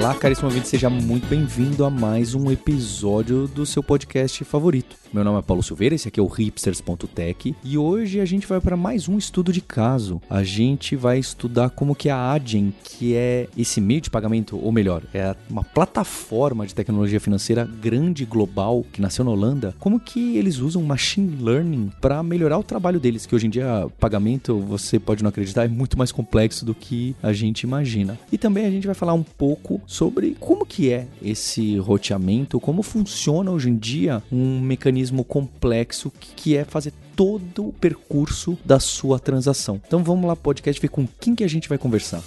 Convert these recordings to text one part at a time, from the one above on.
Olá, caríssimo ouvinte, seja muito bem-vindo a mais um episódio do seu podcast favorito. Meu nome é Paulo Silveira, esse aqui é o hipsters.tech e hoje a gente vai para mais um estudo de caso. A gente vai estudar como que a Adyen, que é esse meio de pagamento, ou melhor, é uma plataforma de tecnologia financeira grande global que nasceu na Holanda, como que eles usam machine learning para melhorar o trabalho deles, que hoje em dia pagamento, você pode não acreditar, é muito mais complexo do que a gente imagina. E também a gente vai falar um pouco sobre como que é esse roteamento, como funciona hoje em dia um mecanismo complexo que é fazer todo o percurso da sua transação. Então vamos lá, podcast, ver com quem que a gente vai conversar.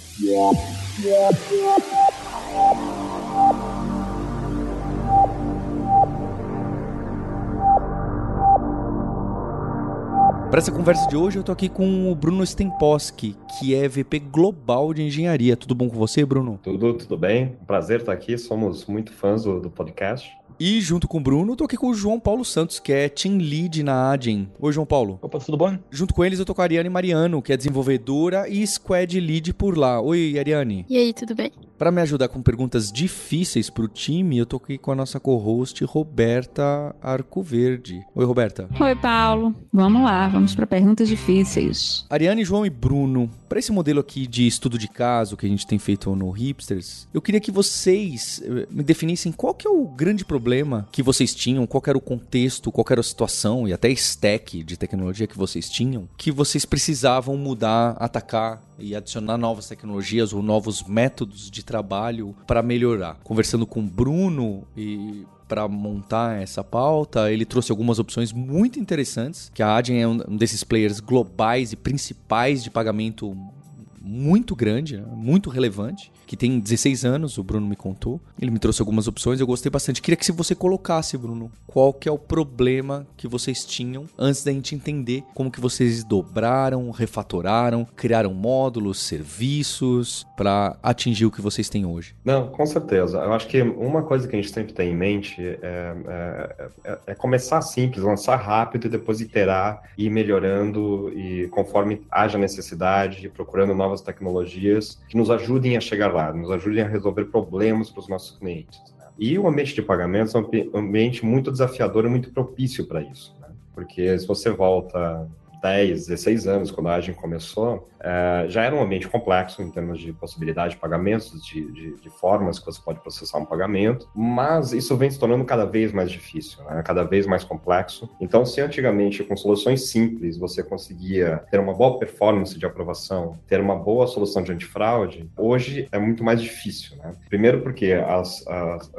Para essa conversa de hoje, eu tô aqui com o Bruno Stemposki, que é VP Global de Engenharia. Tudo bom com você, Bruno? Tudo, tudo bem. Prazer estar aqui. Somos muito fãs do, do podcast. E junto com o Bruno, eu tô aqui com o João Paulo Santos, que é Team Lead na Adyen. Oi, João Paulo. Opa, tudo bom? Junto com eles, eu tô com a Ariane Mariano, que é desenvolvedora e Squad Lead por lá. Oi, Ariane. E aí, tudo bem? Para me ajudar com perguntas difíceis pro time, eu tô aqui com a nossa co-host Roberta Arcoverde. Oi, Roberta. Oi, Paulo. Vamos lá, vamos para perguntas difíceis. Ariane, João e Bruno, para esse modelo aqui de estudo de caso que a gente tem feito no Hipsters, eu queria que vocês eh, me definissem qual que é o grande problema que vocês tinham, qual era o contexto, qual era a situação e até stack de tecnologia que vocês tinham, que vocês precisavam mudar, atacar e adicionar novas tecnologias ou novos métodos de trabalho para melhorar. Conversando com o Bruno e para montar essa pauta, ele trouxe algumas opções muito interessantes, que a Adyen é um desses players globais e principais de pagamento muito grande, né? muito relevante, que tem 16 anos, o Bruno me contou. Ele me trouxe algumas opções, eu gostei bastante. Queria que se você colocasse, Bruno, qual que é o problema que vocês tinham antes da gente entender como que vocês dobraram, refatoraram, criaram módulos, serviços para atingir o que vocês têm hoje. Não, com certeza. Eu acho que uma coisa que a gente sempre tem em mente é, é, é, é começar simples, lançar rápido e depois iterar e ir melhorando e conforme haja necessidade, procurando novas tecnologias que nos ajudem a chegar nos ajudem a resolver problemas para os nossos clientes. Né? E o ambiente de pagamentos é um ambiente muito desafiador e muito propício para isso, né? porque se você volta 10, 16 anos, quando a Agem começou, é, já era um ambiente complexo em termos de possibilidade de pagamentos, de, de, de, formas que você pode processar um pagamento, mas isso vem se tornando cada vez mais difícil, né? cada vez mais complexo. Então, se antigamente com soluções simples você conseguia ter uma boa performance de aprovação, ter uma boa solução de antifraude, hoje é muito mais difícil. Né? Primeiro porque as, as,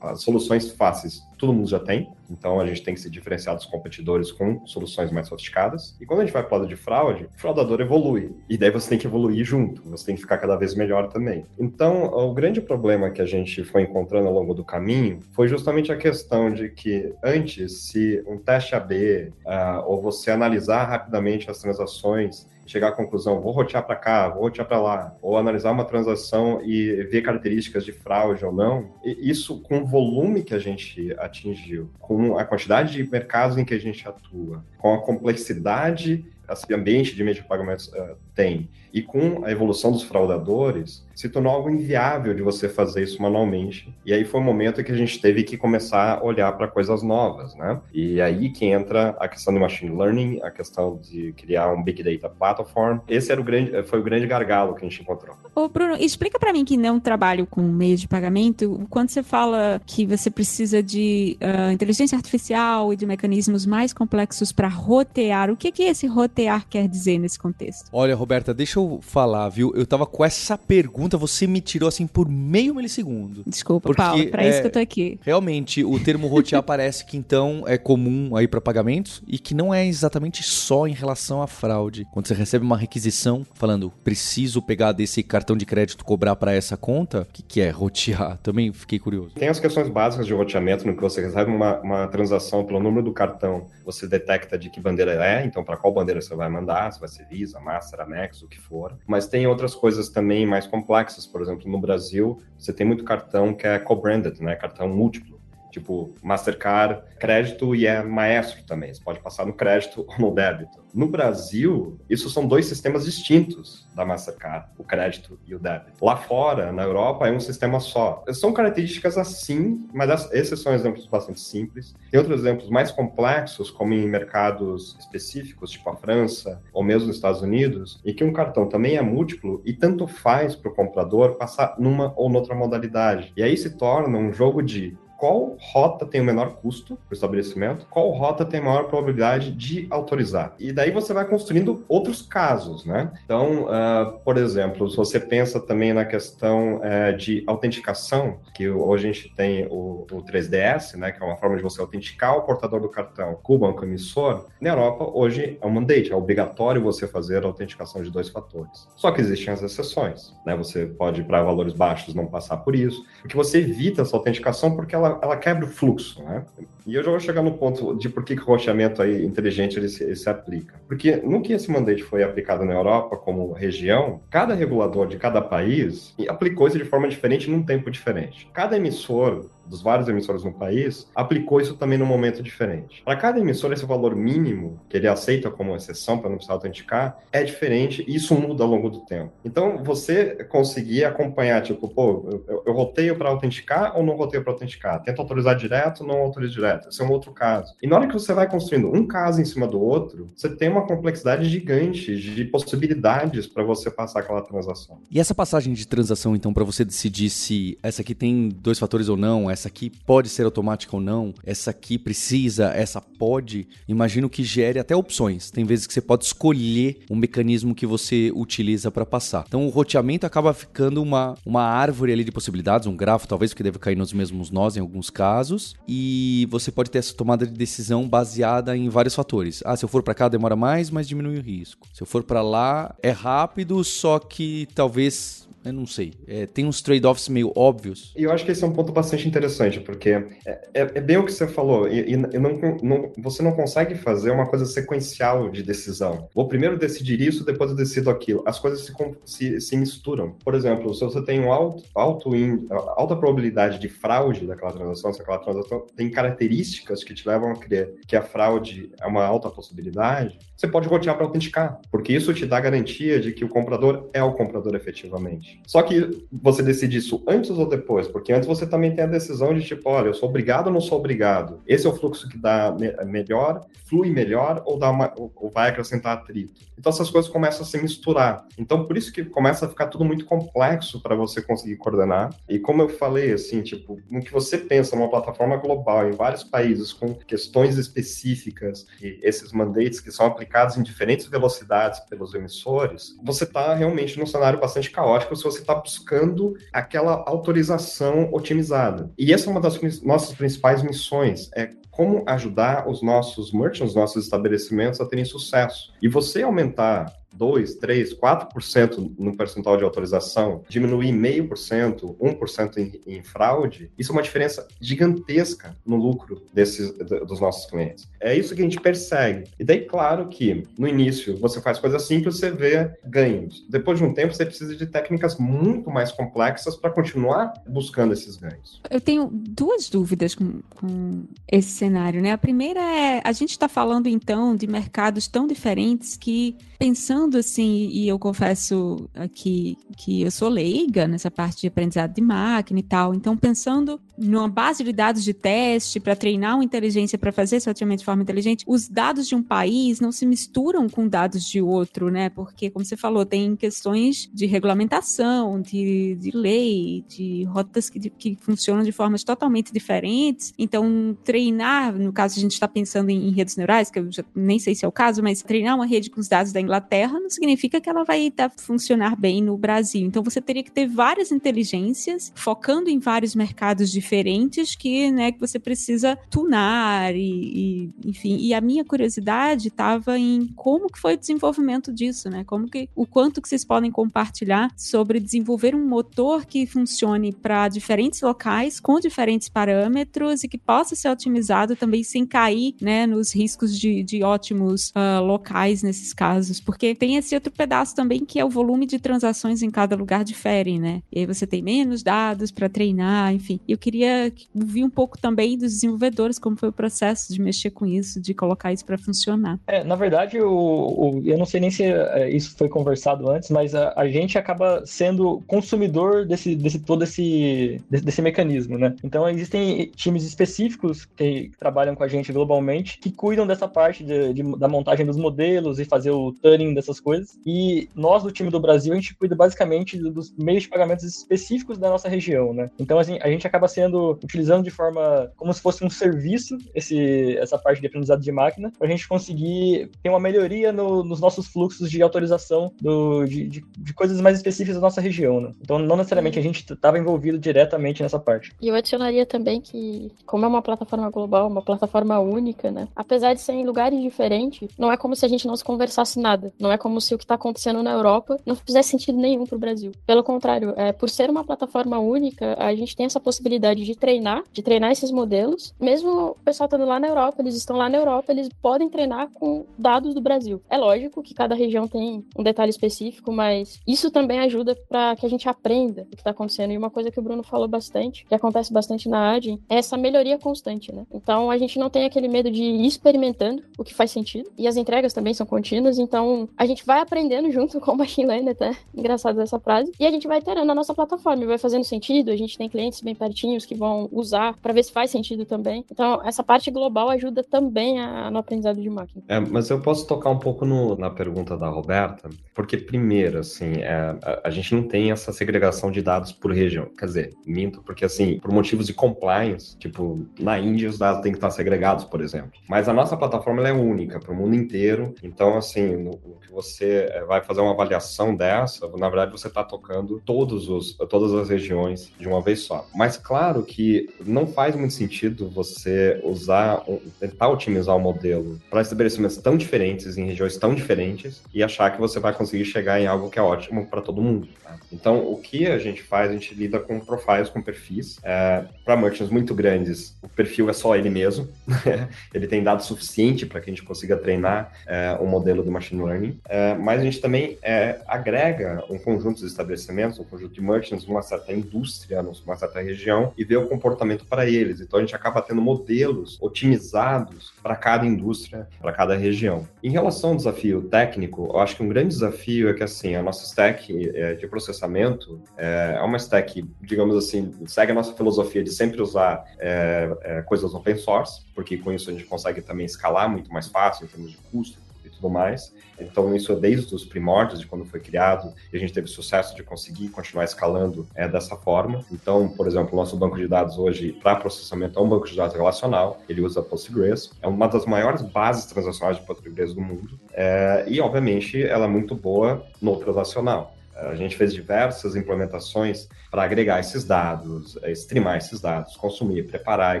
as soluções fáceis todo mundo já tem, então a gente tem que se diferenciar dos competidores com soluções mais sofisticadas. E quando a gente vai para o lado de fraude, o fraudador evolui. E daí você tem que evoluir junto, você tem que ficar cada vez melhor também. Então, o grande problema que a gente foi encontrando ao longo do caminho foi justamente a questão de que antes, se um teste AB, uh, ou você analisar rapidamente as transações chegar à conclusão, vou rotear para cá, vou rotear para lá, ou analisar uma transação e ver características de fraude ou não, e isso com o volume que a gente atingiu, com a quantidade de mercados em que a gente atua, com a complexidade esse ambiente de meio de pagamentos uh, tem, e com a evolução dos fraudadores, se tornou algo inviável de você fazer isso manualmente. E aí foi o um momento que a gente teve que começar a olhar para coisas novas, né? E aí que entra a questão do machine learning, a questão de criar um big data platform. Esse era o grande, foi o grande gargalo que a gente encontrou. Ô Bruno, explica para mim que não trabalho com meio de pagamento, quando você fala que você precisa de uh, inteligência artificial e de mecanismos mais complexos para rotear, o que que esse rotear quer dizer nesse contexto? Olha, Roberta, deixa eu falar, viu? Eu tava com essa pergunta, você me tirou assim por meio milissegundo. Desculpa, porque, Paulo, pra é, isso que eu tô aqui. Realmente, o termo rotear parece que então é comum aí para pagamentos e que não é exatamente só em relação à fraude. Quando você recebe uma requisição falando, preciso pegar desse cartão de crédito cobrar para essa conta, o que, que é rotear? Também fiquei curioso. Tem as questões básicas de roteamento, no que você recebe uma, uma transação pelo número do cartão, você detecta de que bandeira é, então para qual bandeira você vai mandar, se vai ser Visa, Master, O que for. Mas tem outras coisas também mais complexas, por exemplo, no Brasil, você tem muito cartão que é co-branded, né, cartão múltiplo tipo Mastercard, crédito e é maestro também. Você pode passar no crédito ou no débito. No Brasil, isso são dois sistemas distintos da Mastercard, o crédito e o débito. Lá fora, na Europa, é um sistema só. São características assim, mas esses são exemplos bastante simples. Tem outros exemplos mais complexos, como em mercados específicos, tipo a França ou mesmo nos Estados Unidos, e que um cartão também é múltiplo e tanto faz para o comprador passar numa ou noutra modalidade. E aí se torna um jogo de qual rota tem o menor custo para o estabelecimento, qual rota tem maior probabilidade de autorizar. E daí você vai construindo outros casos, né? Então, uh, por exemplo, se você pensa também na questão uh, de autenticação, que hoje a gente tem o, o, 3DS, né, que é uma forma de você autenticar o portador do cartão com o banco emissor, na Europa hoje é um mandate, é obrigatório você fazer a autenticação de dois fatores. Só que existem as exceções, né? Você pode, para valores baixos, não passar por isso, porque você evita essa autenticação porque ela ela, ela quebra o fluxo, né? E eu já vou chegar no ponto de por que, o roteamento aí inteligente ele se, ele se, aplica. Porque no que esse mandate foi aplicado na Europa como região, cada regulador de cada país aplicou isso de forma diferente num tempo diferente. Cada emissor dos vários emissores no país, aplicou isso também num momento diferente. Para cada emissor, esse valor mínimo que ele aceita como exceção para não precisar autenticar é diferente e isso muda ao longo do tempo. Então, você conseguir acompanhar, tipo, pô, eu, eu roteio para autenticar ou não roteio para autenticar? Tento autorizar direto ou não autorizo direto? Esse é um outro caso. E na hora que você vai construindo um caso em cima do outro, você tem uma complexidade gigante de possibilidades para você passar aquela transação. E essa passagem de transação, então, para você decidir se essa aqui tem dois fatores ou não, essa aqui pode ser automática ou não, essa aqui precisa, essa pode, imagino que gere até opções. Tem vezes que você pode escolher um mecanismo que você utiliza para passar. Então o roteamento acaba ficando uma, uma árvore ali de possibilidades, um grafo talvez que deve cair nos mesmos nós em alguns casos, e você pode ter essa tomada de decisão baseada em vários fatores. Ah, se eu for para cá demora mais, mas diminui o risco. Se eu for para lá é rápido, só que talvez eu não sei. É, tem uns trade-offs meio óbvios. E eu acho que esse é um ponto bastante interessante, porque é, é, é bem o que você falou. E, e não, não, você não consegue fazer uma coisa sequencial de decisão. Vou primeiro decidir isso, depois eu decido aquilo. As coisas se, se, se misturam. Por exemplo, se você tem um alto, alto in, alta probabilidade de fraude daquela transação, se aquela transação tem características que te levam a crer que a fraude é uma alta possibilidade, você pode rotear para autenticar, porque isso te dá garantia de que o comprador é o comprador efetivamente. Só que você decide isso antes ou depois, porque antes você também tem a decisão de tipo, olha, eu sou obrigado ou não sou obrigado. Esse é o fluxo que dá melhor, flui melhor ou, dá uma, ou vai acrescentar atrito. Então essas coisas começam a se misturar. Então por isso que começa a ficar tudo muito complexo para você conseguir coordenar. E como eu falei, assim, tipo, no que você pensa numa plataforma global em vários países com questões específicas e esses mandates que são aplicados aplicados em diferentes velocidades pelos emissores, você está realmente num cenário bastante caótico se você está buscando aquela autorização otimizada. E essa é uma das nossas principais missões, é como ajudar os nossos merchants, nossos estabelecimentos a terem sucesso. E você aumentar 2, 3, 4% no percentual de autorização, diminuir 0,5%, 1% em, em fraude, isso é uma diferença gigantesca no lucro desses, dos nossos clientes. É isso que a gente persegue. E daí, claro que no início você faz coisas simples, você vê ganhos. Depois de um tempo, você precisa de técnicas muito mais complexas para continuar buscando esses ganhos. Eu tenho duas dúvidas com, com esse cenário, né? A primeira é, a gente está falando então de mercados tão diferentes que pensando assim, e eu confesso aqui que eu sou leiga nessa parte de aprendizado de máquina e tal, então pensando numa base de dados de teste para treinar uma inteligência para fazer esse de forma inteligente, os dados de um país não se misturam com dados de outro, né? Porque, como você falou, tem questões de regulamentação, de, de lei, de rotas que, de, que funcionam de formas totalmente diferentes. Então, treinar, no caso, a gente está pensando em, em, redes neurais, que eu já nem sei se é o caso, mas treinar uma rede com os dados da Inglaterra não significa que ela vai tá, funcionar bem no Brasil. Então, você teria que ter várias inteligências focando em vários mercados diferentes diferentes que, né, que você precisa tunar e, e enfim. E a minha curiosidade estava em como que foi o desenvolvimento disso, né? Como que o quanto que vocês podem compartilhar sobre desenvolver um motor que funcione para diferentes locais com diferentes parâmetros e que possa ser otimizado também sem cair, né, nos riscos de, de ótimos uh, locais nesses casos, porque tem esse outro pedaço também que é o volume de transações em cada lugar difere, né? E aí você tem menos dados para treinar, enfim. Eu queria ouvir um pouco também dos desenvolvedores, como foi o processo de mexer com isso, de colocar isso para funcionar. É, na verdade, o, o, eu não sei nem se é, isso foi conversado antes, mas a, a gente acaba sendo consumidor desse, desse todo esse, desse, desse mecanismo, né? Então existem times específicos que trabalham com a gente globalmente que cuidam dessa parte de, de, da montagem dos modelos e fazer o tuning dessas coisas. E nós do time do Brasil a gente cuida basicamente dos meios de pagamentos específicos da nossa região, né? Então assim, a gente acaba sendo utilizando de forma como se fosse um serviço esse, essa parte de aprendizado de máquina para a gente conseguir ter uma melhoria no, nos nossos fluxos de autorização do, de, de, de, coisas mais específicas da nossa região, né? Então não necessariamente a gente estava envolvido diretamente nessa parte. E eu adicionaria também que, como é uma plataforma global, uma plataforma única, né? Apesar de ser em lugares diferentes, não é como se a gente não se conversasse nada. Não é como se o que está acontecendo na Europa não fizesse sentido nenhum para o Brasil. Pelo contrário, é, por ser uma plataforma única, a gente tem essa possibilidade de treinar, de treinar esses modelos. Mesmo o pessoal estando lá na Europa, eles estão lá na Europa, eles podem treinar com dados do Brasil. É lógico que cada região tem um detalhe específico, mas isso também ajuda para que a gente aprenda o que está acontecendo. E uma coisa que o Bruno falou bastante, que acontece bastante na AD, é essa melhoria constante, né? Então a gente não tem aquele medo de ir experimentando o que faz sentido. E as entregas também são contínuas, então a gente vai aprendendo junto com o Machine Learning, até engraçado essa frase, e a gente vai iterando a nossa plataforma, vai fazendo sentido, a gente tem clientes bem pertinhos que vão usar para ver se faz sentido também. Então essa parte global ajuda também a, no aprendizado de máquina. É, mas eu posso tocar um pouco no, na pergunta da Roberta, porque primeiro, assim, é, a, a, gente não tem essa segregação de dados por região. Quer dizer, minto, porque assim, por motivos de compliance, tipo, na Índia os dados têm que estar segregados, por exemplo. Mas a nossa plataforma é única para o mundo inteiro. Então, assim, que você é, vai fazer uma avaliação dessa, na verdade você está tocando todos os, todas as regiões de uma vez só. Mas claro que não faz muito sentido você usar, tentar otimizar o modelo para estabelecimentos tão diferentes, em regiões tão diferentes, e achar que você vai conseguir chegar em algo que é ótimo para todo mundo. Tá? Então, o que a gente faz, a gente lida com profiles, com perfis. É, para merchants muito grandes, o perfil é só ele mesmo. ele tem dados suficiente para que a gente consiga treinar é, um modelo de machine learning. É, mas a gente também é, agrega um conjunto de estabelecimentos, um conjunto de merchants, uma certa indústria, uma certa região, e vê o comportamento para eles. Então, a gente acaba tendo modelos otimizados para cada indústria, para cada região. Em relação ao desafio técnico, eu acho que um grande desafio é que, assim, a nossa stack é, de processamento é uma stack, digamos assim, segue a nossa filosofia de sempre usar é, é, coisas open source, porque com isso a gente consegue também escalar muito mais fácil em termos de custo tudo mais. Então, isso é desde os primórdios de quando foi criado, e a gente teve sucesso de conseguir continuar escalando é, dessa forma. Então, por exemplo, o nosso banco de dados hoje, para processamento, é um banco de dados relacional, ele usa Postgres, é uma das maiores bases transacionais de Postgres do mundo, é, e, obviamente, ela é muito boa no transacional. A gente fez diversas implementações para agregar esses dados, eh, streamar esses dados, consumir, preparar e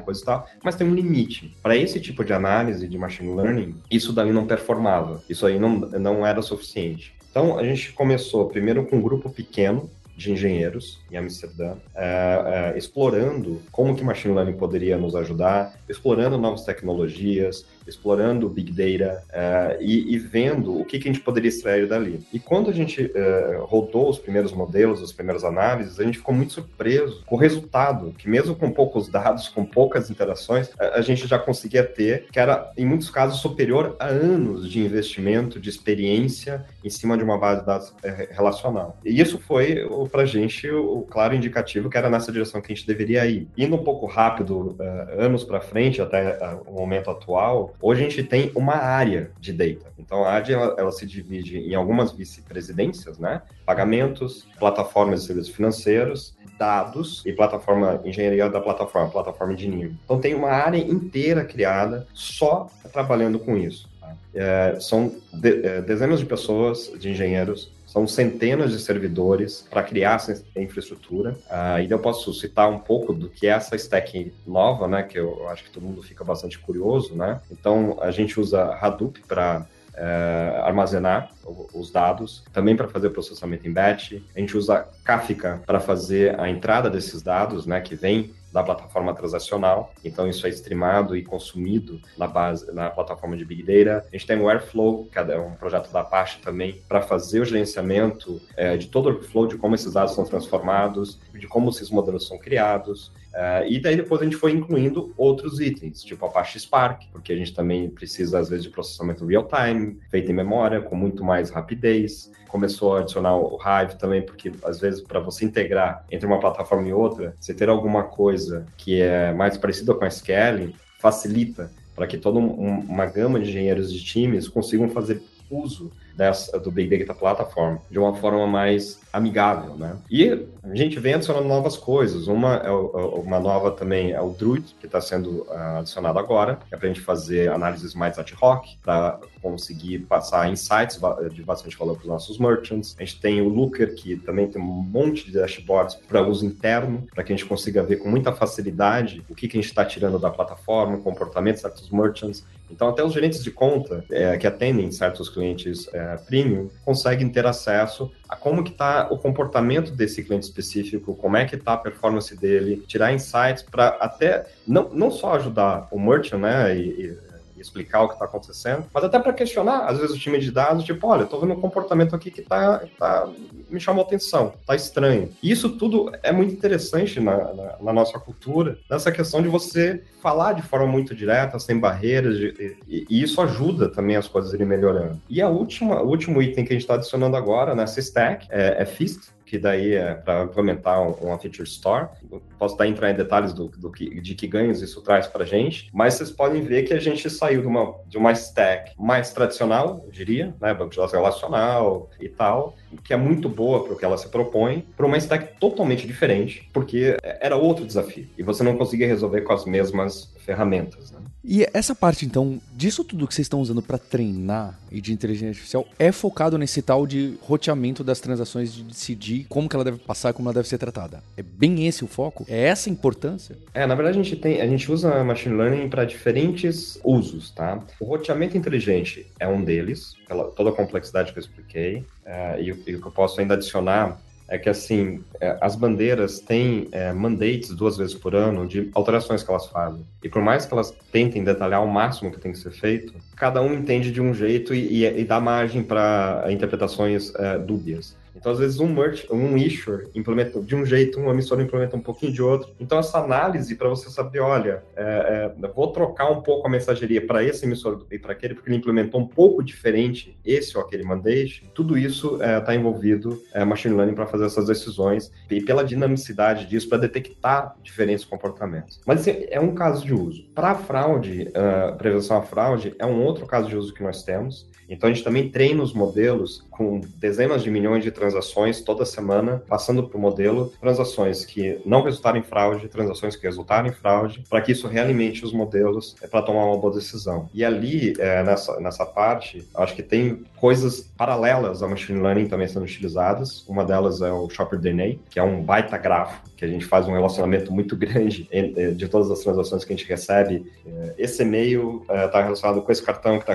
coisa e tal, mas tem um limite. Para esse tipo de análise de machine learning, isso daí não performava, isso aí não, não era suficiente. Então, a gente começou primeiro com um grupo pequeno, de engenheiros em Amsterdã, é, é, explorando como que machine learning poderia nos ajudar, explorando novas tecnologias, explorando Big Data uh, e, e, vendo o que, que, a gente poderia extrair dali. E quando a gente uh, rodou os primeiros modelos, as primeiras análises, a gente ficou muito surpreso com o resultado, que mesmo com poucos dados, com poucas interações, a, a gente já conseguia ter, que era, em muitos casos, superior a anos de investimento, de experiência em cima de uma base de dados uh, relacional. E isso foi, para a gente, o, o, claro indicativo que era nessa direção que a gente deveria ir. Indo um pouco rápido, anos para frente, até o momento atual, Hoje a gente tem uma área de data. Então a área ela, ela se divide em algumas vice-presidências, né? Pagamentos, plataformas de serviços financeiros, dados e plataforma engenharia da plataforma, plataforma de nível. Então tem uma área inteira criada só trabalhando com isso. Tá? É, são de, é, dezenas de pessoas, de engenheiros, são centenas de servidores para criar essa infraestrutura. Uh, e eu posso citar um pouco do que é essa stack nova, né? Que eu acho que todo mundo fica bastante curioso, né? Então, a gente usa Hadoop para Uh, armazenar os dados, também para fazer processamento em batch. A gente usa Kafka para fazer a entrada desses dados, né, que vem da plataforma transacional. Então isso é streamado e consumido na base na plataforma de Big Data. A gente tem o Airflow, que é um projeto da Apache também, para fazer o gerenciamento é, de todo o workflow, de como esses dados são transformados, de como esses modelos são criados. Uh, e daí depois a gente foi incluindo outros itens, tipo Apache Spark, porque a gente também precisa, às vezes, de processamento real-time, feito em memória, com muito mais rapidez. Começou a adicionar o Hive também, porque, às vezes, para você integrar entre uma plataforma e outra, você ter alguma coisa que é mais parecida com a SQL, facilita para que toda um, uma gama de engenheiros de times consigam fazer uso dessa, do Big Data Platform de uma forma mais amigável, né? E a gente vem adicionando novas coisas. Uma é, é uma nova também é o Druid, que está sendo uh, adicionado agora, é para a gente fazer análises mais ad hoc, para conseguir passar insights de bastante valor para os nossos merchants. A gente tem o Looker, que também tem um monte de dashboards para uso interno, para que a gente consiga ver com muita facilidade o que, que a gente está tirando da plataforma, comportamentos de certos merchants. Então, até os gerentes de conta é, que atendem certos clientes é, premium conseguem ter acesso a como que está o comportamento desse cliente específico, como é que está a performance dele, tirar insights para até não, não só ajudar o merchant, né, e, e explicar o que está acontecendo, mas até para questionar, às vezes, o time de dados, tipo, olha, estou vendo um comportamento aqui que tá, tá, me chamou atenção, tá estranho. E isso tudo é muito interessante na, na, na, nossa cultura, nessa questão de você falar de forma muito direta, sem barreiras, de, e, e, isso ajuda também as coisas irem melhorando. E a última, o último item que a gente está adicionando agora nessa stack é, é FIST, que daí é para implementar uma feature store. Posso estar entrar em detalhes do, do que, de que ganhos isso traz para a gente, mas vocês podem ver que a gente saiu de uma, de uma stack mais tradicional, eu diria, né, banco de dados relacional e tal, que é muito boa para o que ela se propõe, para uma stack totalmente diferente, porque era outro desafio e você não conseguia resolver com as mesmas ferramentas. Né? E essa parte, então, disso tudo que vocês estão usando para treinar e de inteligência artificial é focado nesse tal de roteamento das transações, de decidir como que ela deve passar e como ela deve ser tratada. É bem esse o foco? É essa a importância? É, na verdade a gente tem, a gente usa machine learning para diferentes usos, tá? O roteamento inteligente é um deles, pela toda a complexidade que eu expliquei, é, e, e o que eu posso ainda adicionar é que assim é, as bandeiras têm é, mandates duas vezes por ano de alterações que elas fazem. E por mais que elas tentem detalhar o máximo que tem que ser feito, cada um entende de um jeito e, e, e dá margem para interpretações é, dúbias. Então, às vezes, um merch, um issuer implementa de um jeito, um emissor implementa um pouquinho de outro. Então, essa análise para você saber, olha, é, é, vou trocar um pouco a mensageria para esse emissor e para aquele, porque ele implementou um pouco diferente esse ou aquele mandate, tudo isso está é, tá envolvido é, machine learning para fazer essas decisões e pela dinamicidade disso para detectar diferentes comportamentos. Mas esse é um caso de uso. Para fraude, uh, prevenção à fraude, é um outro caso de uso que nós temos. Então, a gente também treina os modelos com dezenas de milhões de transações toda semana, passando para o modelo, transações que não resultaram em fraude, transações que resultaram em fraude, para que isso realimente os modelos é, para tomar uma boa decisão. E ali, é, nessa, nessa parte, acho que tem coisas paralelas ao machine learning também sendo utilizadas. Uma delas é o Shopper DNA, que é um baita grafo que a gente faz um relacionamento muito grande de todas as transações que a gente recebe. É, esse e-mail está relacionado com esse cartão, que está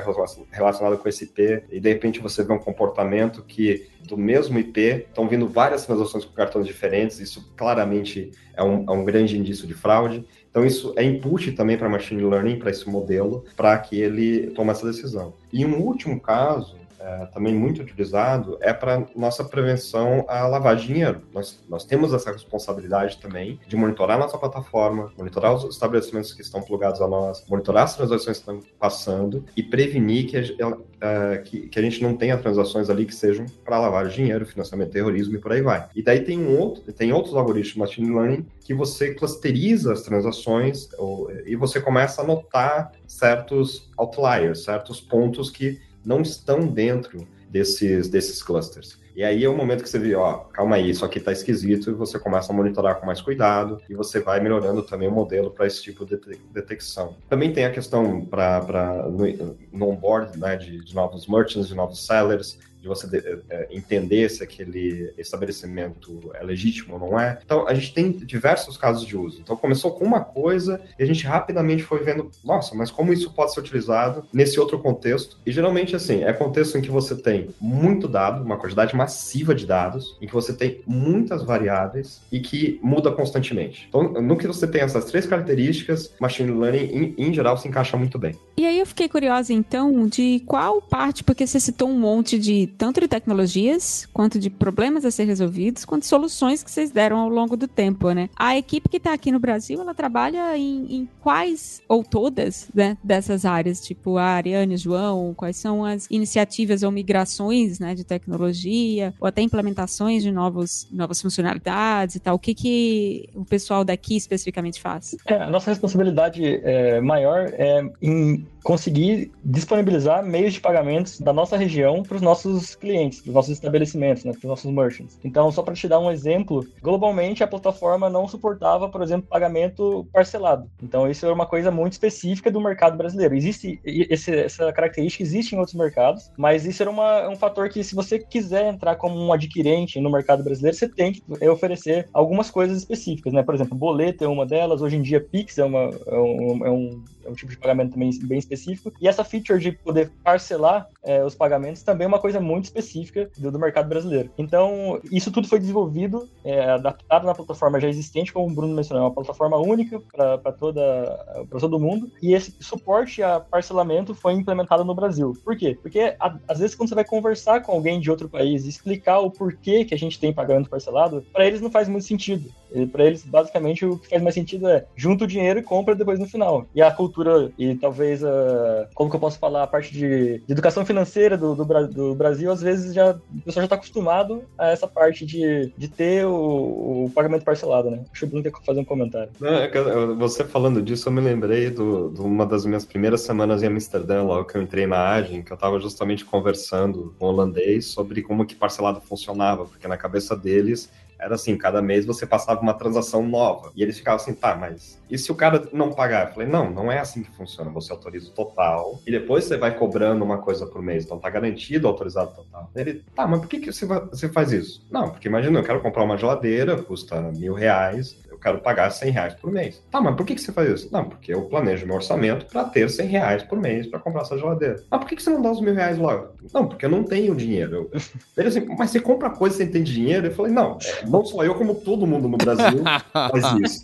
relacionado com esse IP, e de repente você vê um comportamento que do mesmo IP estão vindo várias transações com cartões diferentes, isso claramente é um, é um grande indício de fraude. Então, isso é input também para machine learning, para esse modelo, para que ele tome essa decisão. E um último caso é, também muito utilizado é para nossa prevenção à lavagem de dinheiro. Nós, nós temos essa responsabilidade também de monitorar nossa plataforma, monitorar os estabelecimentos que estão plugados a nós, monitorar as transações que estão passando e prevenir que a, uh, que, que, a gente não tenha transações ali que sejam para lavar dinheiro, financiamento terrorismo e por aí vai. E daí tem, um outro, tem outros algoritmos machine learning que você clusteriza as transações ou, e você começa a notar certos outliers, certos pontos que não estão dentro desses, desses clusters. E aí é o momento que você vê, ó, calma aí, isso aqui está esquisito, e você começa a monitorar com mais cuidado, e você vai melhorando também o modelo para esse tipo de detecção. Também tem a questão para no, no onboard né, de, de, novos merchants, de novos sellers, de você é, entender se aquele estabelecimento é legítimo ou não é. Então, a gente tem diversos casos de uso. Então, começou com uma coisa e a gente rapidamente foi vendo, nossa, mas como isso pode ser utilizado nesse outro contexto? E geralmente, assim, é contexto em que você tem muito dado, uma quantidade massiva de dados, em que você tem muitas variáveis e que muda constantemente. Então, no que você tem essas três características, machine learning, em, em geral, se encaixa muito bem. E aí eu fiquei curiosa, então, de qual parte, porque você citou um monte de tanto de tecnologias, quanto de problemas a ser resolvidos, quanto soluções que vocês deram ao longo do tempo, né? A equipe que está aqui no Brasil, ela trabalha em, em quais, ou todas, né, dessas áreas? Tipo, a Ariane, João, quais são as iniciativas ou migrações, né, de tecnologia, ou até implementações de novos, novas funcionalidades e tal? O que, que o pessoal daqui especificamente faz? É, a nossa responsabilidade é, maior é em conseguir disponibilizar meios de pagamentos da nossa região para os nossos clientes, para os nossos estabelecimentos, né, para os nossos merchants. Então, só para te dar um exemplo, globalmente a plataforma não suportava, por exemplo, pagamento parcelado. Então, isso é uma coisa muito específica do mercado brasileiro. Existe esse, essa característica existe em outros mercados, mas isso era uma, um fator que, se você quiser entrar como um adquirente no mercado brasileiro, você tem que oferecer algumas coisas específicas, né? Por exemplo, boleto é uma delas. Hoje em dia, Pix é, uma, é um, é um é um tipo de pagamento também bem específico. E essa feature de poder parcelar é, os pagamentos também é uma coisa muito específica do, do mercado brasileiro. Então, isso tudo foi desenvolvido, é, adaptado na plataforma já existente, como o Bruno mencionou, é uma plataforma única para todo mundo. E esse suporte a parcelamento foi implementado no Brasil. Por quê? Porque a, às vezes quando você vai conversar com alguém de outro país e explicar o porquê que a gente tem pagamento parcelado, para eles não faz muito sentido. Para eles, basicamente, o que faz mais sentido é junta o dinheiro e compra depois no final. E a cultura e talvez a. Como que eu posso falar? A parte de, de educação financeira do, do, do, Brasil, às vezes já o pessoal já está acostumado a essa parte de, de ter o, o pagamento parcelado, né? Acho que o Bruno tem que fazer um comentário. Não, é você falando disso, eu me lembrei de uma das minhas primeiras semanas em Amsterdã, logo que eu entrei na Agem, que eu estava justamente conversando com o holandês sobre como que parcelado funcionava, porque na cabeça deles era assim, cada mês você passava uma transação nova. E eles ficavam assim, tá, mas e se o cara não pagar? Eu falei, não, não é assim que funciona. Você autoriza o total e depois você vai cobrando uma coisa por mês. Então tá garantido autorizado total. Ele, tá, mas por que, que você, você faz isso? Não, porque imagina, eu quero comprar uma geladeira, custa mil reais quero pagar 100 reais por mês. Tá, mas por que, que você faz isso? Não, porque eu planejo meu orçamento para ter 100 reais por mês para comprar essa geladeira. Ah, por que, que você não dá os mil reais logo? Não, porque eu não tenho dinheiro. Eu... Ele assim, mas você compra coisa sem ter dinheiro? Eu falei, não, é, não só eu, como todo mundo no Brasil faz isso.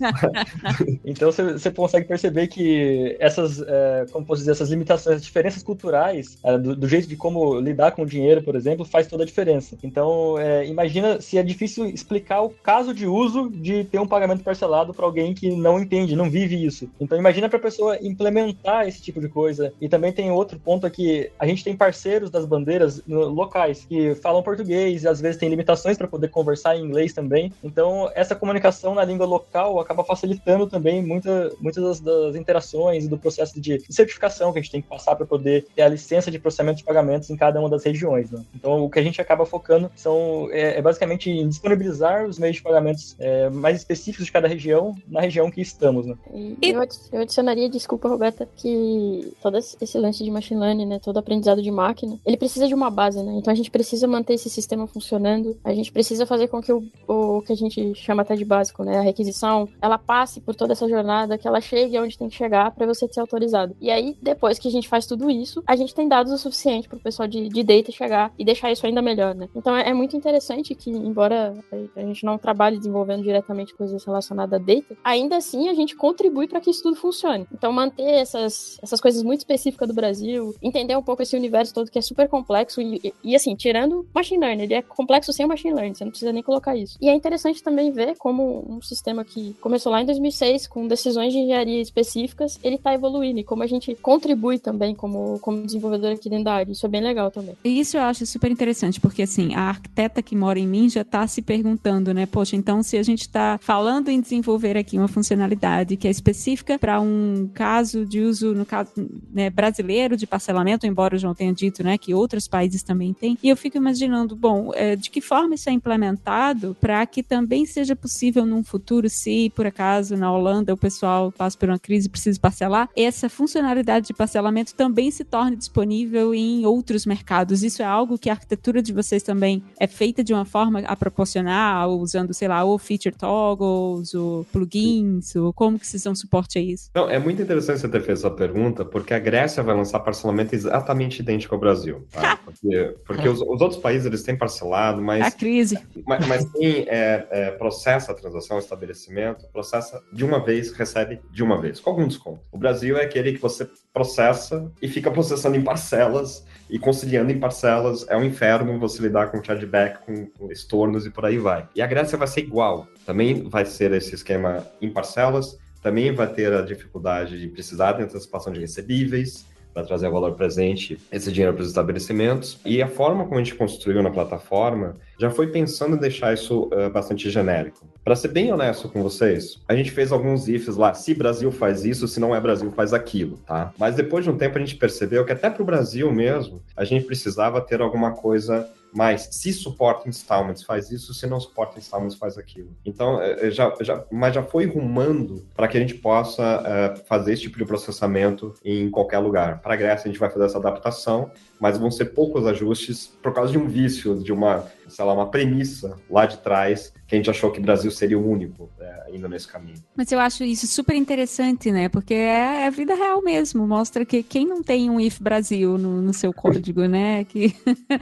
então você consegue perceber que essas, é, como posso dizer, essas limitações, as diferenças culturais, é, do, do, jeito de como lidar com o dinheiro, por exemplo, faz toda a diferença. Então, é, imagina se é difícil explicar o caso de uso de ter um pagamento parcelado para alguém que não entende, não vive isso. Então imagina para a pessoa implementar esse tipo de coisa. E também tem outro ponto aqui, a gente tem parceiros das bandeiras locais que falam português e às vezes tem limitações para poder conversar em inglês também. Então essa comunicação na língua local acaba facilitando também muita, muitas das, das interações e do processo de certificação que a gente tem que passar para poder ter a licença de processamento de pagamentos em cada uma das regiões. Né? Então o que a gente acaba focando são é, é basicamente em disponibilizar os meios de pagamentos é, mais específicos de cada região na região que estamos, né? E eu adicionaria, desculpa, Roberta, que todo esse lance de machine learning, né, todo aprendizado de máquina, ele precisa de uma base, né? Então a gente precisa manter esse sistema funcionando, a gente precisa fazer com que o, o que a gente chama até de básico, né, a requisição, ela passe por toda essa jornada, que ela chegue onde tem que chegar para você ser autorizado. E aí, depois que a gente faz tudo isso, a gente tem dados o suficiente para o pessoal de, de data chegar e deixar isso ainda melhor, né? Então é, é muito interessante que, embora a gente não trabalhe desenvolvendo diretamente coisas relacionadas relacionada a data, ainda assim a gente contribui para que isso tudo funcione. Então, manter essas, essas coisas muito específicas do Brasil, entender um pouco esse universo todo que é super complexo e, e, e assim, tirando machine learning, ele é complexo sem machine learning, você não precisa nem colocar isso. E é interessante também ver como um sistema que começou lá em 2006 com decisões de engenharia específicas, ele está evoluindo e como a gente contribui também como, como desenvolvedor aqui dentro da área. Isso é bem legal também. E isso eu acho super interessante, porque assim, a arquiteta que mora em mim já está se perguntando, né? Poxa, então se a gente está falando desenvolver aqui uma funcionalidade que é específica para um caso de uso, no caso né, brasileiro de parcelamento, embora o João tenha dito né, que outros países também têm. E eu fico imaginando, bom, é, de que forma isso é implementado para que também seja possível num futuro, se por acaso na Holanda o pessoal passa por uma crise e precisa parcelar, essa funcionalidade de parcelamento também se torne disponível em outros mercados. Isso é algo que a arquitetura de vocês também é feita de uma forma a proporcionar, usando, sei lá, ou feature toggles, ou plugins, ou como que vocês dão suporte a isso? Não, é muito interessante você ter feito essa pergunta, porque a Grécia vai lançar parcelamento exatamente idêntico ao Brasil. Tá? Porque, porque os, os, outros países eles têm parcelado, mas. A crise. Mas, mas quem é, é, processa a transação, o estabelecimento, processa de uma vez, recebe de uma vez, com algum desconto. O Brasil é aquele que você processa e fica processando em parcelas e conciliando em parcelas. É um inferno você lidar com chargeback, com, com estornos e por aí vai. E a Grécia vai ser igual. Também vai ser esse esquema em parcelas, também vai ter a dificuldade de precisar de antecipação de recebíveis, para trazer valor presente, esse dinheiro para os estabelecimentos. E a forma como a gente construiu na plataforma já foi pensando em deixar isso uh, bastante genérico. Para ser bem honesto com vocês, a gente fez alguns ifs lá, se Brasil faz isso, se não é Brasil faz aquilo, tá? Mas depois de um tempo a gente percebeu que até para o Brasil mesmo, a gente precisava ter alguma coisa mas se suporta installments, faz isso, se não suporta installments, faz aquilo. Então, é, é, já, já, mas já foi rumando para que a gente possa uh, fazer esse tipo de processamento em qualquer lugar. Para a Grécia, a gente vai fazer essa adaptação, mas vão ser poucos ajustes por causa de um vício, de uma, sei lá, uma premissa lá de trás que a gente achou que o Brasil seria o único é, indo nesse caminho. Mas eu acho isso super interessante, né? Porque é, é a vida real mesmo. Mostra que quem não tem um if Brasil no, no seu código, né? Que...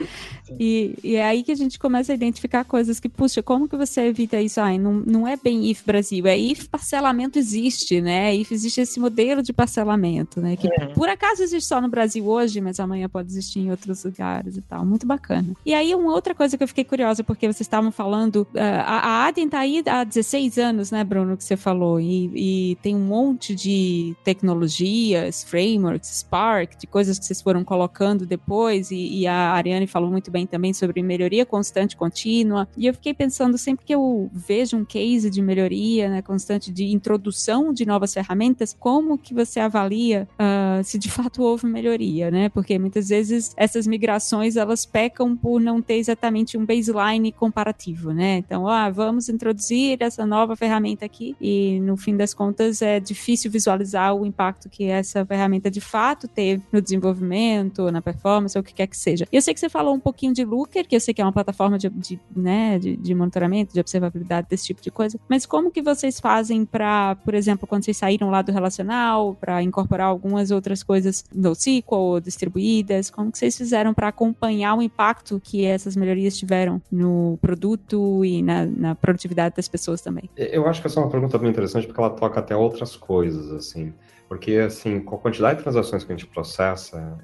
e, e, é aí que a gente começa a identificar coisas que, puxa, como que você evita isso? Ai, não, não é bem if Brasil, é if parcelamento existe, né? If existe esse modelo de parcelamento, né? Que uhum. por acaso existe só no Brasil hoje, mas amanhã pode existir em outros lugares e tal. Muito bacana. E aí, uma outra coisa que eu fiquei curiosa, porque vocês estavam falando. Uh, a, a Adyen tá aí há 16 anos, né, Bruno, que você falou, e, e, tem um monte de tecnologias, frameworks, Spark, de coisas que vocês foram colocando depois, e, e a Ariane falou muito bem também sobre melhoria constante, contínua, e eu fiquei pensando sempre que eu vejo um case de melhoria, né, constante de introdução de novas ferramentas, como que você avalia uh, se de fato houve melhoria, né, porque muitas vezes essas migrações, elas pecam por não ter exatamente um baseline comparativo, né, então, ah, vamos introduzir essa nova ferramenta aqui e no fim das contas é difícil visualizar o impacto que essa ferramenta de fato teve no desenvolvimento, na performance, ou o que quer que seja. Eu sei que você falou um pouquinho de Looker, que eu sei que é uma plataforma de, de né, de, de, monitoramento, de observabilidade, desse tipo de coisa, mas como que vocês fazem para, por exemplo, quando vocês saíram lá do relacional, para incorporar algumas outras coisas no SQL, distribuídas, como que vocês fizeram para acompanhar o impacto que essas melhorias tiveram no produto e na, na produtividade das pessoas também? Eu acho que essa é uma pergunta bem interessante porque ela toca até outras coisas, assim. Porque, assim, com a quantidade de transações que a gente processa,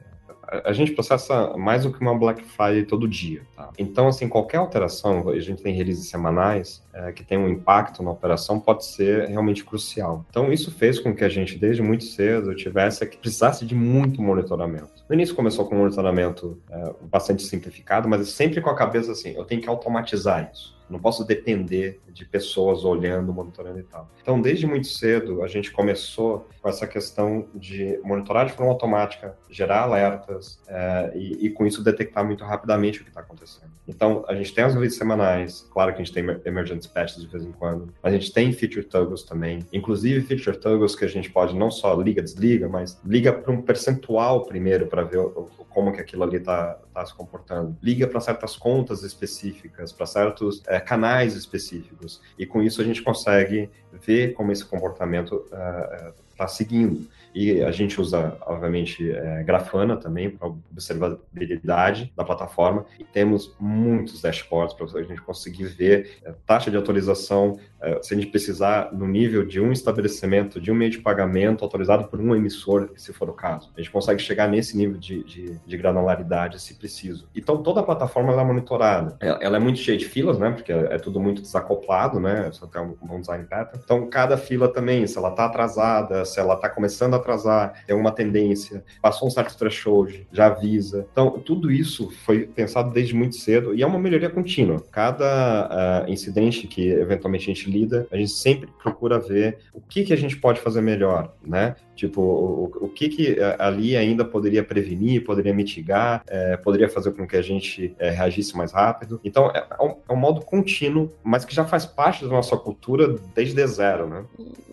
a gente processa mais do que uma Black Friday todo dia, tá? Então, assim, qualquer alteração, a gente tem releases semanais é, que tem um impacto na operação, pode ser realmente crucial. Então, isso fez com que a gente, desde muito cedo, tivesse que precisasse de muito monitoramento. No início começou com um monitoramento é, bastante simplificado, mas sempre com a cabeça assim, eu tenho que automatizar isso. Não posso depender de pessoas olhando, monitorando e tal. Então, desde muito cedo, a gente começou com essa questão de monitorar de forma automática, gerar alertas é, e, e, com isso, detectar muito rapidamente o que está acontecendo. Então, a gente tem as releases semanais, claro que a gente tem emergent patches de vez em quando, a gente tem feature toggles também, inclusive feature toggles que a gente pode não só liga, desliga, mas liga para um percentual primeiro para ver o, como que aquilo ali está tá se comportando. Liga para certas contas específicas, para certos é, canais específicos. E com isso a gente consegue ver como esse comportamento está uh, seguindo. E a gente usa, obviamente, é, Grafana também para observabilidade da plataforma. E temos muitos dashboards para a gente conseguir ver é, taxa de atualização, é, se a gente precisar, no nível de um estabelecimento, de um meio de pagamento autorizado por um emissor, se for o caso. A gente consegue chegar nesse nível de, de, de granularidade, se preciso. Então, toda a plataforma é monitorada. Ela, é muito cheia de filas, né? Porque é tudo muito desacoplado, né? Só tem um bom design pattern. Então, cada fila também, se ela está atrasada, se ela está começando a atrasar, tem uma tendência, passou um certo threshold, já avisa. Então, tudo isso foi pensado desde muito cedo e é uma melhoria contínua. Cada uh, incidente que eventualmente a gente lida, a gente sempre procura ver o que, que a gente pode fazer melhor, né? Tipo, o, o que, que eh, ali ainda poderia prevenir, poderia mitigar, é, poderia fazer com que a gente é, reagisse mais rápido. Então, é, é, um, é, um, modo contínuo, mas que já faz parte da nossa cultura desde zero, né?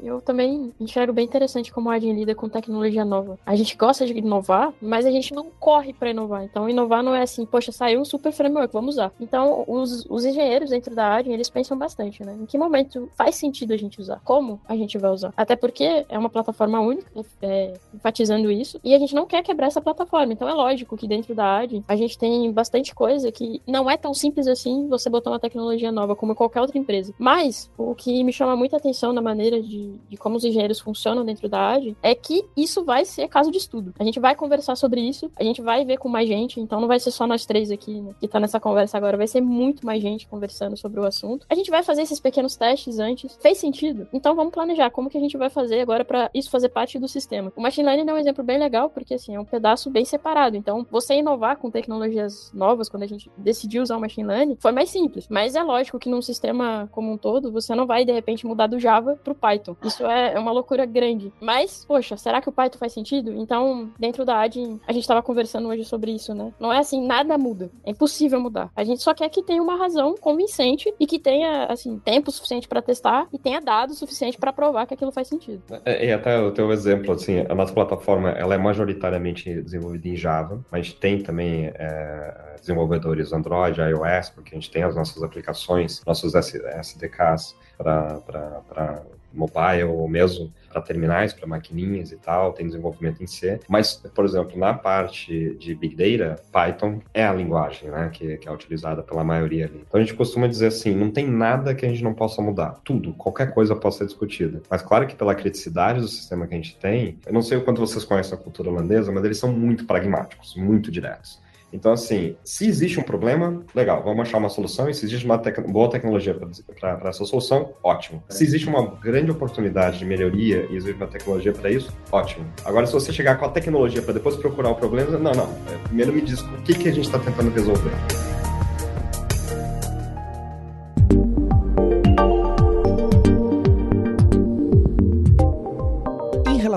Eu também enxergo bem interessante como a Adin lida com tecnologia nova. A gente gosta de inovar, mas a gente não corre para inovar. Então, inovar não é assim, poxa, saiu um super framework, vamos usar. Então, os, os engenheiros dentro da Adin, eles pensam bastante, né? Em que momento faz sentido a gente usar? Como a gente vai usar? Até porque é uma plataforma única, é, enfatizando isso, e a gente não quer quebrar essa plataforma. Então é lógico que dentro da AD a gente tem bastante coisa que não é tão simples assim você botar uma tecnologia nova como qualquer outra empresa. Mas o que me chama muita atenção na maneira de, de como os engenheiros funcionam dentro da AD é que isso vai ser caso de estudo. A gente vai conversar sobre isso, a gente vai ver com mais gente, então não vai ser só nós três aqui né, que tá nessa conversa agora, vai ser muito mais gente conversando sobre o assunto. A gente vai fazer esses pequenos testes antes. Fez sentido? Então vamos planejar como que a gente vai fazer agora para isso fazer parte do sistema sistema. O machine learning é um exemplo bem legal, porque assim, é um pedaço bem separado. Então, você inovar com tecnologias novas, quando a gente decidiu usar o machine learning, foi mais simples. Mas é lógico que num sistema como um todo, você não vai de repente mudar do Java pro Python. Isso é, é uma loucura grande. Mas, poxa, será que o Python faz sentido? Então, dentro da AD, a gente estava conversando hoje sobre isso, né? Não é assim, nada muda. É impossível mudar. A gente só quer que tenha uma razão convincente e que tenha, assim, tempo suficiente para testar e tenha dados suficiente para provar que aquilo faz sentido. É, e até o teu exemplo, assim, a nossa plataforma ela é majoritariamente desenvolvida em Java, mas tem também é, desenvolvedores Android, iOS, porque a gente tem as nossas aplicações, nossos SDKs para mobile ou mesmo para terminais, para maquininhas e tal, tem desenvolvimento em C. Mas, por exemplo, na parte de Big Data, Python é a linguagem né, que, que é utilizada pela maioria ali. Então a gente costuma dizer assim, não tem nada que a gente não possa mudar. Tudo, qualquer coisa pode ser discutida. Mas claro que pela criticidade do sistema que a gente tem, eu não sei o quanto vocês conhecem a cultura holandesa, mas eles são muito pragmáticos, muito diretos. Então, assim, se existe um problema, legal, vamos achar uma solução. E se existe uma tec boa tecnologia para essa solução, ótimo. Se existe uma grande oportunidade de melhoria e existe uma tecnologia para isso, ótimo. Agora, se você chegar com a tecnologia para depois procurar o problema, não, não. Primeiro me diz o que, que a gente está tentando resolver.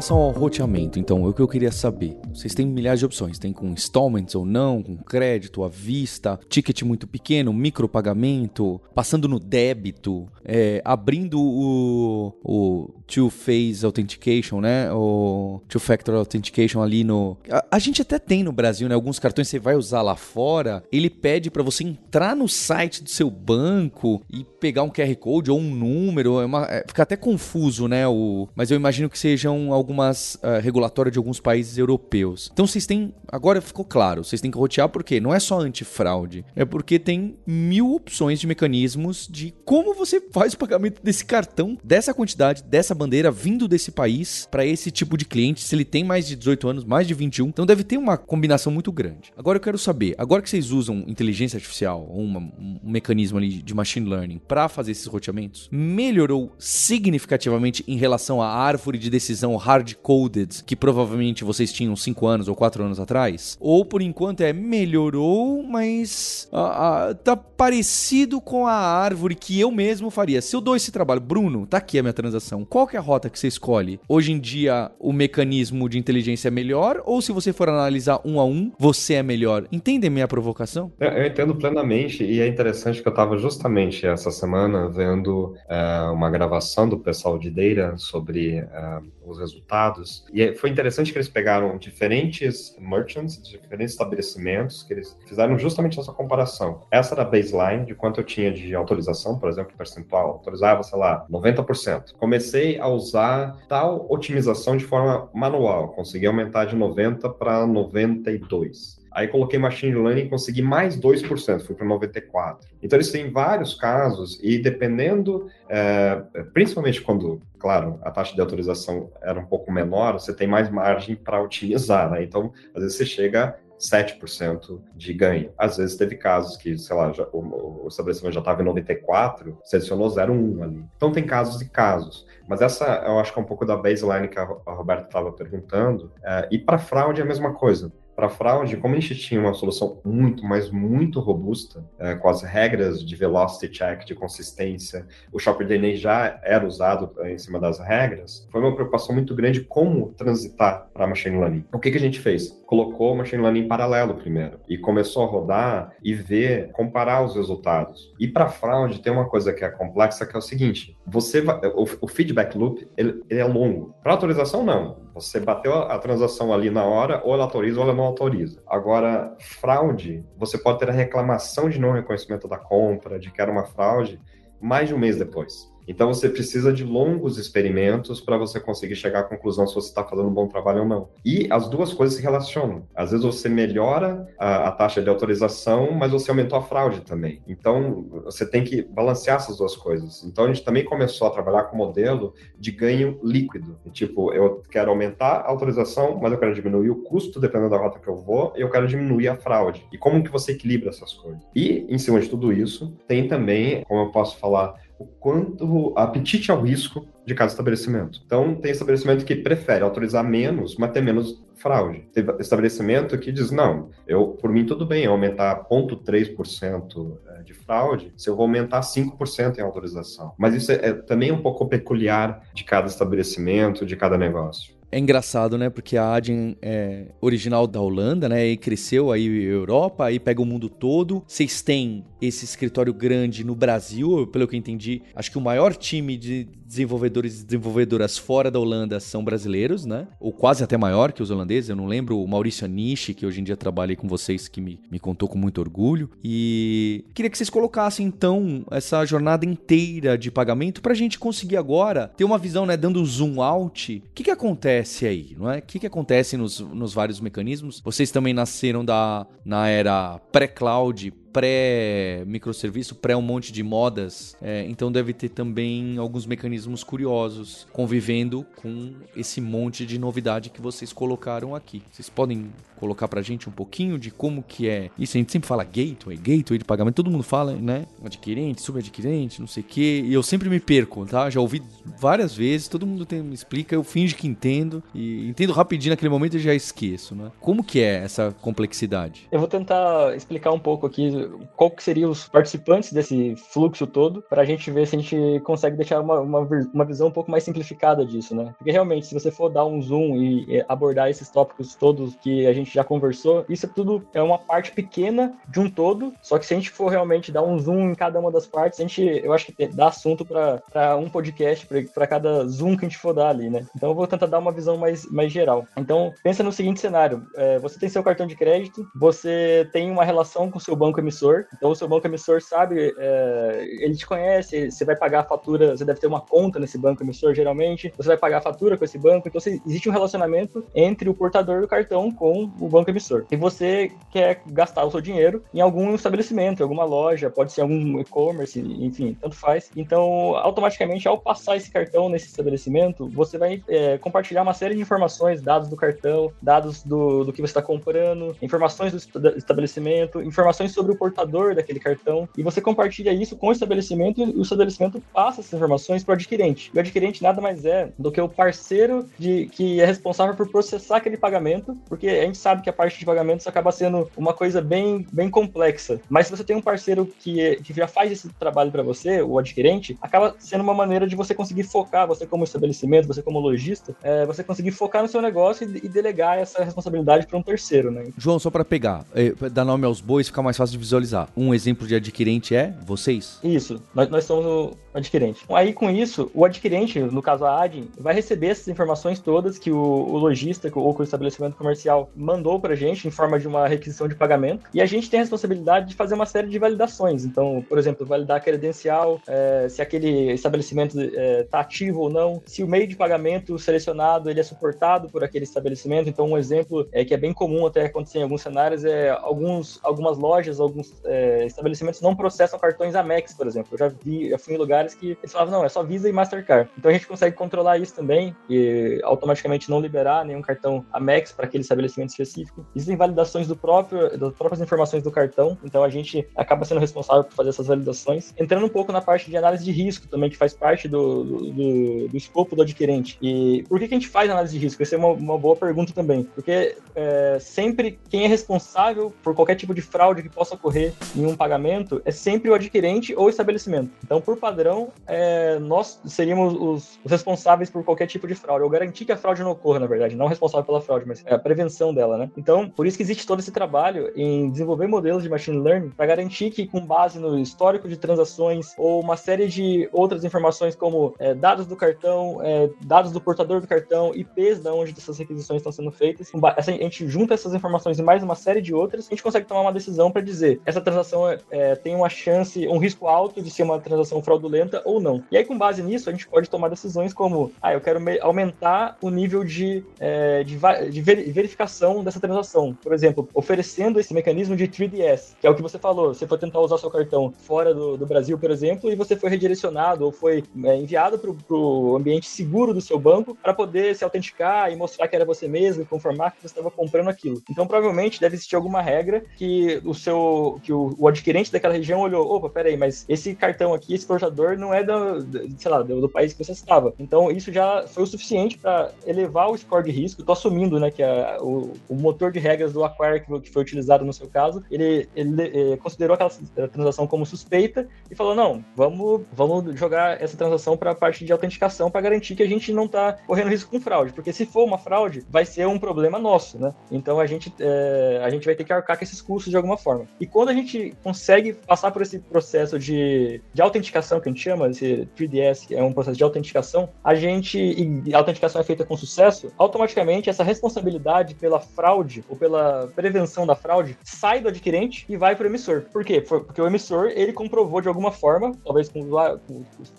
relação ao roteamento, então, o que eu queria saber. Vocês têm milhares de opções. Tem com installments ou não, com crédito, à vista, ticket muito pequeno, micropagamento, passando no débito, é, abrindo o, o two-phase authentication, né? O two-factor authentication ali no. A, a, gente até tem no Brasil, né? Alguns cartões você vai usar lá fora, ele pede para você entrar no site do seu banco e pegar um QR Code ou um número. É uma, é, fica até confuso, né? O, mas eu imagino que sejam algumas uh, regulatórias de alguns países europeus. Então vocês têm. Agora ficou claro, vocês têm que rotear porque não é só antifraude, é porque tem mil opções de mecanismos de como você faz o pagamento desse cartão, dessa quantidade, dessa bandeira vindo desse país para esse tipo de cliente, se ele tem mais de 18 anos, mais de 21. Então deve ter uma combinação muito grande. Agora eu quero saber, agora que vocês usam inteligência artificial, ou uma, um mecanismo ali de machine learning para fazer esses roteamentos, melhorou significativamente em relação à árvore de decisão hard-coded que provavelmente vocês tinham 5 anos ou 4 anos atrás? Ou por enquanto é melhorou, mas ah, ah, tá parecido com a árvore que eu mesmo faria. Se eu dou esse trabalho, Bruno, tá aqui a minha transação. Qual que é a rota que você escolhe? Hoje em dia o mecanismo de inteligência é melhor ou se você for analisar um a um, você é melhor? Entendem minha provocação? Eu, eu entendo plenamente e é interessante que eu estava justamente essa semana vendo uh, uma gravação do pessoal de Data sobre uh, os resultados. E foi interessante que eles pegaram diferentes merchants, diferentes estabelecimentos, que eles fizeram justamente essa comparação. Essa era a baseline de quanto eu tinha de autorização, por exemplo, percentual. Autorizava, sei lá, 90%. Comecei a usar tal otimização de forma manual. Consegui aumentar de 90 para 92. Aí coloquei machine learning e consegui mais 2%, fui para 94%. Então eles têm vários casos e dependendo, é, principalmente quando, claro, a taxa de autorização era um pouco menor, você tem mais margem para otimizar, né? Então, às vezes você chega 7% de ganho. Às vezes teve casos que, sei lá, já, o, o, estabelecimento já estava em 94, selecionou 0,1 ali. Então tem casos e casos. Mas essa, eu acho que é um pouco da baseline que a, a Roberta estava perguntando. É, e para fraude é a mesma coisa. Para fraude, como a gente tinha uma solução muito, mas muito robusta, é, com as regras de velocity check, de consistência, o Shopper DNA já era usado é, em cima das regras, foi uma preocupação muito grande como transitar para machine learning. O que, que a gente fez? Colocou o machine learning em paralelo primeiro e começou a rodar e ver, comparar os resultados. E para fraude tem uma coisa que é complexa que é o seguinte: você vai, o, o feedback loop ele, ele é longo. Para autorização não. Você bateu a, transação ali na hora, ou ela autoriza ou ela não autoriza. Agora, fraude, você pode ter a reclamação de não reconhecimento da compra, de que era uma fraude, mais de um mês depois. Então você precisa de longos experimentos para você conseguir chegar à conclusão se você está fazendo um bom trabalho ou não. E as duas coisas se relacionam. Às vezes você melhora a, a, taxa de autorização, mas você aumentou a fraude também. Então você tem que balancear essas duas coisas. Então a gente também começou a trabalhar com modelo de ganho líquido. Tipo, eu quero aumentar a autorização, mas eu quero diminuir o custo dependendo da rota que eu vou, e eu quero diminuir a fraude. E como que você equilibra essas coisas? E em cima de tudo isso, tem também, como eu posso falar, o quanto apetite ao risco de cada estabelecimento. Então, tem estabelecimento que prefere autorizar menos, mas ter menos fraude. Tem estabelecimento que diz, não, eu, por mim tudo bem aumentar 0,3% é, de fraude, se eu vou aumentar 5% em autorização. Mas isso é, é também um pouco peculiar de cada estabelecimento, de cada negócio. É engraçado, né? Porque a Adyen é original da Holanda, né? E cresceu aí Europa, aí pega o mundo todo. Vocês têm esse escritório grande no Brasil, pelo que eu entendi. Acho que o maior time de desenvolvedores e desenvolvedoras fora da Holanda são brasileiros, né? Ou quase até maior que os holandeses. Eu não lembro o Maurício Anishi, que hoje em dia trabalhei com vocês, que me, me contou com muito orgulho. E queria que vocês colocassem, então, essa jornada inteira de pagamento para a gente conseguir agora ter uma visão, né? Dando zoom out. O que, que acontece aí, não é? O que, que acontece nos, nos vários mecanismos? Vocês também nasceram da, na era pré-cloud, pré-microserviço, pré um monte de modas. É, então deve ter também alguns mecanismos curiosos convivendo com esse monte de novidade que vocês colocaram aqui. Vocês podem colocar pra gente um pouquinho de como que é isso? A gente sempre fala gateway, gateway de pagamento, todo mundo fala, né? Adquirente, subadquirente, não sei o quê. E eu sempre me perco, tá? Já ouvi várias vezes, todo mundo tem, me explica, eu finge que entendo e entendo rapidinho naquele momento e já esqueço, né? Como que é essa complexidade? Eu vou tentar explicar um pouco aqui qual que seriam os participantes desse fluxo todo, para a gente ver se a gente consegue deixar uma, uma, uma, visão um pouco mais simplificada disso, né? Porque realmente, se você for dar um zoom e abordar esses tópicos todos que a gente já conversou, isso tudo é uma parte pequena de um todo, só que se a gente for realmente dar um zoom em cada uma das partes, a gente, eu acho que dá assunto para um podcast, para cada zoom que a gente for dar ali, né? Então eu vou tentar dar uma visão mais, mais geral. Então, pensa no seguinte cenário: é, você tem seu cartão de crédito, você tem uma relação com o seu banco emissor. Então, o seu banco emissor sabe, é, ele te conhece, você vai pagar a fatura, você deve ter uma conta nesse banco emissor, geralmente, você vai pagar a fatura com esse banco. Então, existe um relacionamento entre o portador do cartão com o banco emissor. E você quer gastar o seu dinheiro em algum estabelecimento, alguma loja, pode ser algum e-commerce, enfim, tanto faz. Então, automaticamente, ao passar esse cartão nesse estabelecimento, você vai é, compartilhar uma série de informações, dados do cartão, dados do, do que você está comprando, informações do estabelecimento, informações sobre o portador daquele cartão, e você compartilha isso com o estabelecimento e o estabelecimento passa essas informações para o adquirente. E o adquirente nada mais é do que o parceiro de, que é responsável por processar aquele pagamento, porque a gente sabe que a parte de pagamentos acaba sendo uma coisa bem, bem complexa. Mas se você tem um parceiro que, que já faz esse trabalho para você, o adquirente, acaba sendo uma maneira de você conseguir focar, você como estabelecimento, você como lojista, é, você conseguir focar no seu negócio e, e delegar essa responsabilidade para um terceiro, né? João, só para pegar, é, dar nome aos bois, ficar mais fácil de visualizar. Um exemplo de adquirente é vocês? Isso, nós, nós somos adquirente. Aí com isso, o adquirente, no caso a Adin, vai receber essas informações todas que o, o lojista ou que o estabelecimento comercial mandou para a gente em forma de uma requisição de pagamento. E a gente tem a responsabilidade de fazer uma série de validações. Então, por exemplo, validar a credencial, é, se aquele estabelecimento está é, ativo ou não, se o meio de pagamento selecionado ele é suportado por aquele estabelecimento. Então, um exemplo é que é bem comum até acontecer em alguns cenários é alguns, algumas lojas, alguns é, estabelecimentos não processam cartões Amex, por exemplo. Eu já vi, já fui em lugares lugares que eles falavam, não, é só Visa e Mastercard. Então a gente consegue controlar isso também e automaticamente não liberar nenhum cartão Amex para aquele estabelecimento específico. Existem validações do próprio, das próprias informações do cartão, então a gente acaba sendo responsável por fazer essas validações. Entrando um pouco na parte de análise de risco também, que faz parte do, do, do escopo do adquirente. E por que, que a gente faz análise de risco? Essa é uma, uma boa pergunta também, porque é, sempre quem é responsável por qualquer tipo de fraude que possa ocorrer em um pagamento é sempre o adquirente ou estabelecimento. Então, por padrão, é, nós seríamos os, os, responsáveis por qualquer tipo de fraude, ou garantir que a fraude não ocorra, na verdade, não responsável pela fraude, mas é a prevenção dela, né? Então, por isso que existe todo esse trabalho em desenvolver modelos de machine learning para garantir que, com base no histórico de transações ou uma série de outras informações como é, dados do cartão, é, dados do portador do cartão, IPs da onde essas requisições estão sendo feitas, a gente junta essas informações e mais uma série de outras, a gente consegue tomar uma decisão para dizer essa transação é, é, tem uma chance, um risco alto de ser uma transação fraudulenta ou não. E aí, com base nisso, a gente pode tomar decisões como, ah, eu quero aumentar o nível de, é, de, de verificação dessa transação. Por exemplo, oferecendo esse mecanismo de 3DS, que é o que você falou. Você foi tentar usar seu cartão fora do, do Brasil, por exemplo, e você foi redirecionado ou foi é, enviado para o ambiente seguro do seu banco para poder se autenticar e mostrar que era você mesmo e conformar que você estava comprando aquilo. Então, provavelmente deve existir alguma regra que o seu que o, o adquirente daquela região olhou, opa, peraí, mas esse cartão aqui, esse não é do, sei lá, do, do país que você estava. Então, isso já foi o suficiente para elevar o score de risco. Estou assumindo, né, que a, o, o, motor de regras do Acquire que, foi utilizado no seu caso, ele, ele, ele considerou aquela transação como suspeita e falou, não, vamos, vamos jogar essa transação para a parte de autenticação para garantir que a gente não está correndo risco com fraude, porque se for uma fraude, vai ser um problema nosso, né? Então a gente, é, a gente vai ter que arcar com esses custos de alguma forma. E quando a gente consegue passar por esse processo de, de autenticação, que a gente chama, esse 3DS, que é um processo de autenticação, a gente, e a autenticação é feita com sucesso, automaticamente essa responsabilidade pela fraude ou pela prevenção da fraude sai do adquirente e vai para o emissor. Por quê? Porque o emissor, ele comprovou de alguma forma, talvez com,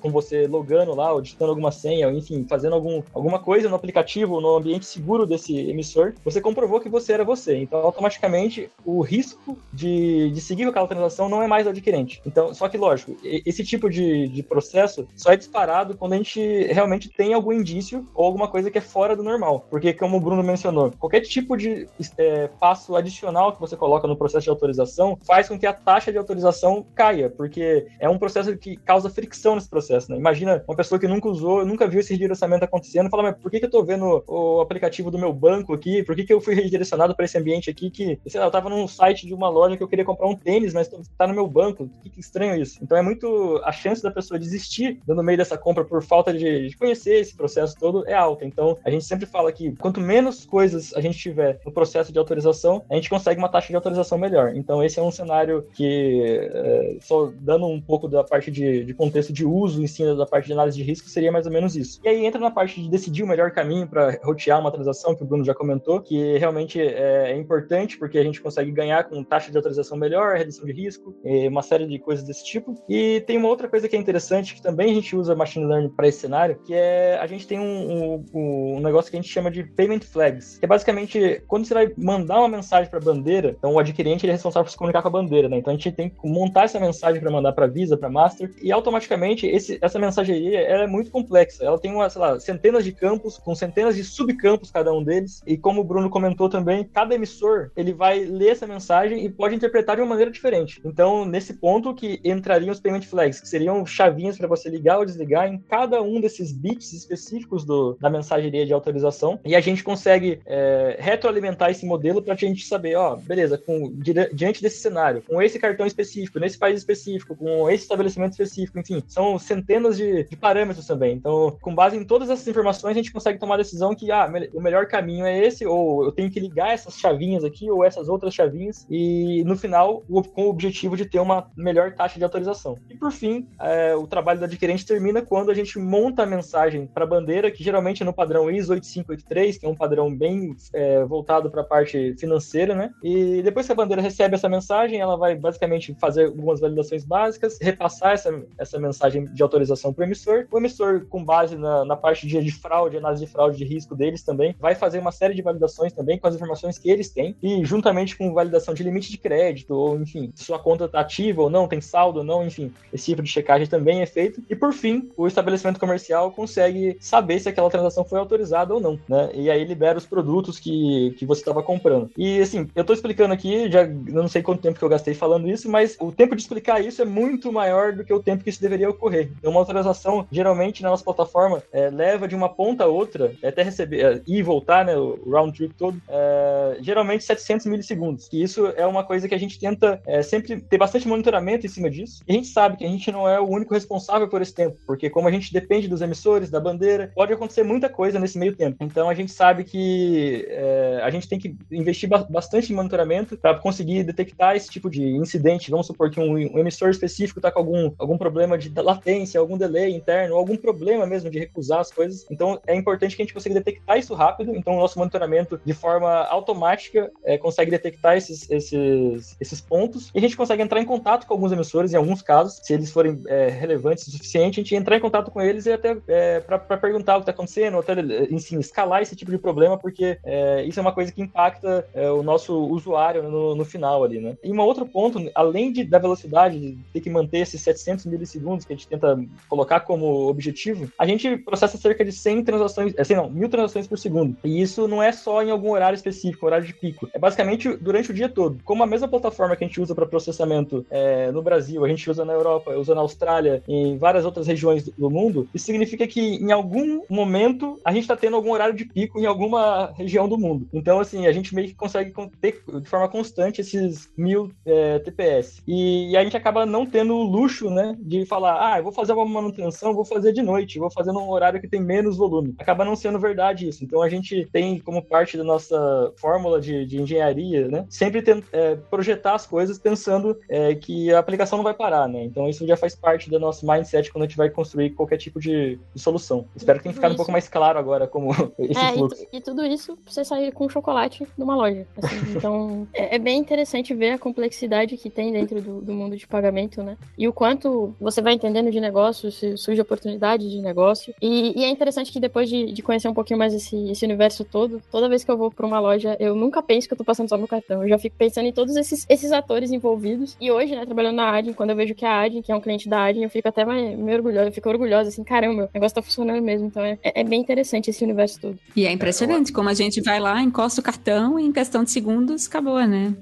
com, você logando lá, ou digitando alguma senha, ou enfim, fazendo algum, alguma coisa no aplicativo, no ambiente seguro desse emissor, você comprovou que você era você. Então, automaticamente, o risco de, de seguir aquela transação não é mais adquirente. Então, só que, lógico, esse tipo de, de processo só é disparado quando a gente realmente tem algum indício ou alguma coisa que é fora do normal. Porque, como o Bruno mencionou, qualquer tipo de é, passo adicional que você coloca no processo de autorização faz com que a taxa de autorização caia, porque é um processo que causa fricção nesse processo. Né? Imagina uma pessoa que nunca usou, nunca viu esse redirecionamento acontecendo, fala, mas por que, que eu tô vendo o aplicativo do meu banco aqui? Por que, que eu fui redirecionado para esse ambiente aqui que, sei lá, eu tava num site de uma loja que eu queria comprar um tênis, mas tá no meu banco. Que, que estranho isso. Então é muito. A chance da pessoa desistir no meio dessa compra por falta de, de conhecer esse processo todo é alta. Então a gente sempre fala que quanto menos coisas a gente tiver no processo de autorização, a gente consegue uma taxa de autorização melhor. Então esse é um cenário que, é, só dando um pouco da parte de, de contexto de uso em cima da parte de análise de risco, seria mais ou menos isso. E aí entra na parte de decidir o melhor caminho para rotear uma transação, que o Bruno já comentou, que realmente é, é importante porque a gente consegue ganhar com taxa de autorização melhor, redução de risco, uma série de coisas desse tipo. E tem uma outra coisa que é interessante, que também a gente usa machine learning para esse cenário, que é a gente tem um, um, um, negócio que a gente chama de payment flags, que é basicamente quando você vai mandar uma mensagem para a bandeira, então o adquirente ele é responsável por se comunicar com a bandeira, né? Então a gente tem que montar essa mensagem para mandar para Visa, para Master, e automaticamente esse, essa mensageria ela é muito complexa. Ela tem uma, lá, centenas de campos, com centenas de subcampos cada um deles, e como o Bruno comentou também, cada emissor ele vai ler essa mensagem e pode interpretar de uma maneira diferente. Então, nesse ponto que entrariam os payment flags, que seriam chavinhas para você ligar ou desligar em cada um desses bits específicos do, da mensageria de autorização, e a gente consegue é, retroalimentar esse modelo para a gente saber, ó, beleza, com, diante desse cenário, com esse cartão específico, nesse país específico, com esse estabelecimento específico, enfim, são centenas de, de parâmetros também. Então, com base em todas essas informações, a gente consegue tomar a decisão que, ah, o melhor caminho é esse, ou eu tenho que ligar essas chavinhas aqui, ou essas outras chavinhas, e no final, com o objetivo de ter uma melhor taxa de autorização. E por fim, é, o trabalho do adquirente termina quando a gente monta a mensagem para a bandeira, que geralmente é no padrão ISO 8583, que é um padrão bem é, voltado para a parte financeira, né? E depois que a bandeira recebe essa mensagem, ela vai basicamente fazer algumas validações básicas, repassar essa, essa mensagem de autorização para o emissor. O emissor, com base na, na parte de, de fraude, análise de fraude de risco deles também, vai fazer uma série de validações também com as informações que eles têm e juntamente com validação de limite de crédito, ou enfim, se sua conta está ativa ou não, tem saldo ou não, enfim, esse tipo de checagem também é feito. E por fim, o estabelecimento comercial consegue saber se aquela transação foi autorizada ou não, né? E aí libera os produtos que, que você estava comprando. E assim, eu estou explicando aqui, já não sei quanto tempo que eu gastei falando isso, mas o tempo de explicar isso é muito maior do que o tempo que isso deveria ocorrer. Então, uma autorização, geralmente, na nossa plataforma, é, leva de uma ponta a outra, é, até receber, é, e voltar, né, o round trip todo, é, geralmente 700 milissegundos. E isso é uma coisa que a gente tenta é, sempre ter bastante monitoramento em cima disso. E a gente sabe que a gente não é o único responsável por esse tempo, porque como a gente depende dos emissores, da bandeira, pode acontecer muita coisa nesse meio tempo. Então a gente sabe que é, a gente tem que investir bastante em monitoramento para conseguir detectar esse tipo de incidente. Vamos supor que um, um emissor específico está com algum, algum problema de latência, algum delay interno, algum problema mesmo de recusar as coisas. Então é importante que a gente consiga detectar isso rápido. Então o nosso monitoramento de forma automática é, consegue detectar esses, esses, esses pontos e a gente consegue entrar em contato com alguns emissores, em alguns casos, se eles forem é, relevantes o suficiente, a gente entrar em contato com eles e até é, para perguntar o que está acontecendo, até enfim, escalar esse tipo de problema, porque é, isso é uma coisa que impacta é, o nosso usuário no, no, final ali, né? E um outro ponto, além de, da velocidade, de ter que manter esses 700 milissegundos que a gente tenta colocar como objetivo, a gente processa cerca de 100 transações, assim, não, mil transações por segundo. E isso não é só em algum horário específico, horário de pico. É basicamente durante o dia todo. Como a mesma plataforma que a gente usa para processamento é, no Brasil, a gente usa na Europa, usa na Austrália, em várias outras regiões do mundo, isso significa que em algum momento a gente está tendo algum horário de pico em alguma região do mundo. Então, assim, a gente meio que consegue ter de forma constante esses mil é, TPS. E, e, a gente acaba não tendo o luxo, né, de falar, ah, eu vou fazer uma manutenção, vou fazer de noite, vou fazer num horário que tem menos volume. Acaba não sendo verdade isso. Então, a gente tem como parte da nossa fórmula de, de engenharia, né, sempre tem, é, projetar as coisas pensando é, que a aplicação não vai parar, né? Então, isso já faz parte do nosso mindset quando a gente vai construir qualquer tipo de, de solução. Espero que tenha ficado isso. um pouco mais claro agora como esse é, fluxo. E, e, tudo isso pra você sair com chocolate numa loja. Assim, então, é, é, bem interessante ver a complexidade que tem dentro do, do, mundo de pagamento, né? E o quanto você vai entendendo de negócio, se surge oportunidade de negócio. E, e é interessante que depois de, de, conhecer um pouquinho mais esse, esse universo todo, toda vez que eu vou pra uma loja, eu nunca penso que eu tô passando só meu cartão. Eu já fico pensando em todos esses, esses atores envolvidos. E hoje, né, trabalhando na Adin, quando eu vejo que a Adin, que é um cliente da Eu fico até meio orgulhosa, eu fico orgulhosa, assim, caramba, o negócio tá funcionando mesmo. Então é, é bem interessante esse universo todo. E é impressionante como a gente vai lá, encosta o cartão e em questão de segundos acabou, né?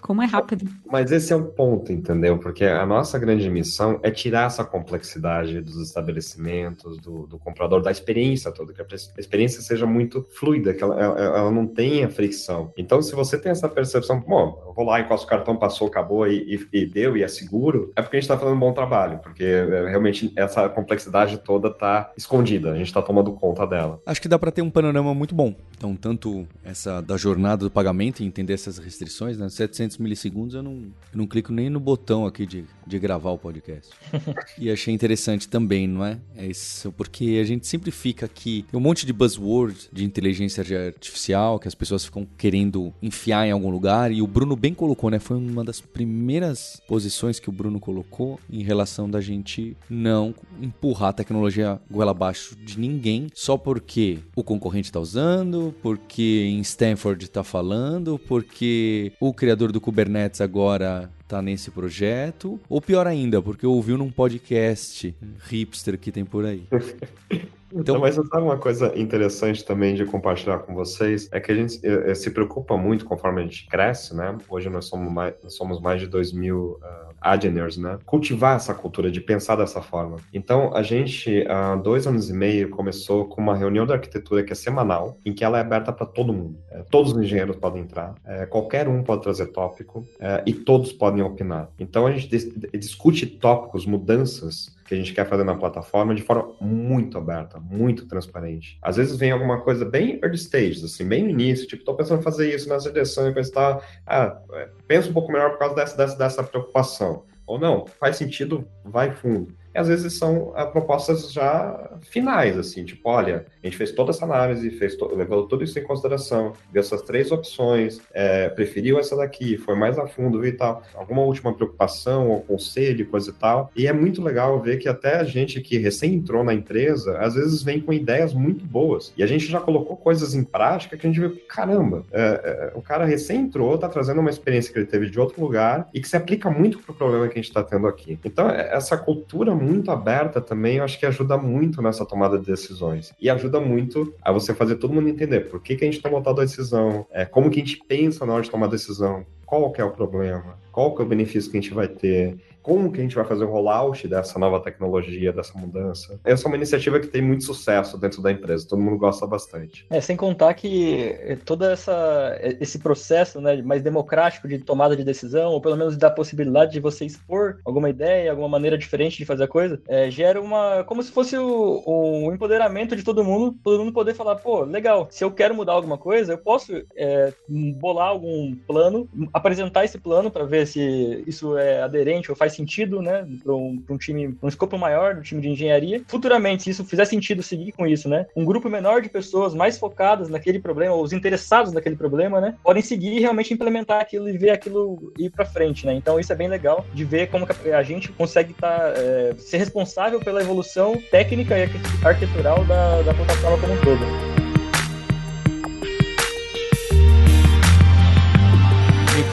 Como é rápido. Mas esse é o ponto, entendeu? Porque a nossa grande missão é tirar essa complexidade dos estabelecimentos, do, do comprador, da experiência toda, que a experiência seja muito fluida, que ela, ela, ela, não tenha fricção. Então, se você tem essa percepção, bom, eu vou lá, enquanto o cartão passou, acabou e, e, e deu, e é seguro, é porque a gente está fazendo um bom trabalho, porque é, realmente essa complexidade toda está escondida, a gente está tomando conta dela. Acho que dá para ter um panorama muito bom. Então, tanto essa da jornada do pagamento e entender essas restrições, né? 700 milissegundos, eu não, eu não clico nem no botão aqui de, de gravar o podcast. e achei interessante também, não é? É isso, porque a gente sempre fica aqui, tem um monte de buzzword de inteligência artificial que as pessoas ficam querendo enfiar em algum lugar, e o Bruno bem colocou, né? Foi uma das primeiras posições que o Bruno colocou em relação da gente não empurrar a tecnologia goela abaixo de ninguém só porque o concorrente está usando, porque em Stanford está falando, porque o criador do Kubernetes agora tá nesse projeto, ou pior ainda, porque ouviu num podcast hipster que tem por aí. Então, mas sabe uma coisa interessante também de compartilhar com vocês? É que a gente é, se preocupa muito conforme a gente cresce, né? Hoje nós somos mais, nós somos mais de 2 mil uh, né? Cultivar essa cultura de pensar dessa forma. Então, a gente, há dois anos e meio, começou com uma reunião de arquitetura que é semanal, em que ela é aberta para todo mundo. É, todos os engenheiros podem entrar, é, qualquer um pode trazer tópico é, e todos podem opinar. Então, a gente discute tópicos, mudanças que a gente quer fazer na plataforma de forma muito aberta, muito transparente. Às vezes vem alguma coisa bem early stage, assim, bem no início, tipo, tô pensando em fazer isso nessa direção e tal. Ah, é, pensa um pouco melhor por causa dessa, dessa, dessa preocupação. Ou não, faz sentido, vai fundo às vezes são uh, propostas já finais, assim, tipo, olha, a gente fez toda essa análise, fez to levou tudo isso em consideração, viu essas três opções, é, preferiu essa daqui, foi mais a fundo e tal, alguma última preocupação ou conselho, coisa e tal. E é muito legal ver que até a gente que recém entrou na empresa, às vezes vem com ideias muito boas. E a gente já colocou coisas em prática que a gente vê, caramba, é, é, o cara recém entrou, tá trazendo uma experiência que ele teve de outro lugar e que se aplica muito pro problema que a gente está tendo aqui. Então, é, essa cultura muito muito aberta também, eu acho que ajuda muito nessa tomada de decisões. E ajuda muito a você fazer todo mundo entender por que, que a gente tomou tal decisão, é, como que a gente pensa na hora de tomar decisão, qual que é o problema, qual que é o benefício que a gente vai ter como que a gente vai fazer o rollout dessa nova tecnologia, dessa mudança. Essa é uma iniciativa que tem muito sucesso dentro da empresa, todo mundo gosta bastante. É, sem contar que todo essa, esse processo né, mais democrático de tomada de decisão, ou pelo menos da possibilidade de você expor alguma ideia, alguma maneira diferente de fazer a coisa, é, gera uma. como se fosse o, o, empoderamento de todo mundo, todo mundo poder falar, pô, legal, se eu quero mudar alguma coisa, eu posso é, bolar algum plano, apresentar esse plano para ver se isso é aderente ou faz sentido, né, para um, um, time, um escopo maior do time de engenharia. Futuramente, se isso fizer sentido seguir com isso, né, um grupo menor de pessoas mais focadas naquele problema, os interessados naquele problema, né, podem seguir e realmente implementar aquilo e ver aquilo ir para frente, né. Então isso é bem legal de ver como a gente consegue tá, é, ser responsável pela evolução técnica e arquitetural da, da plataforma como um todo.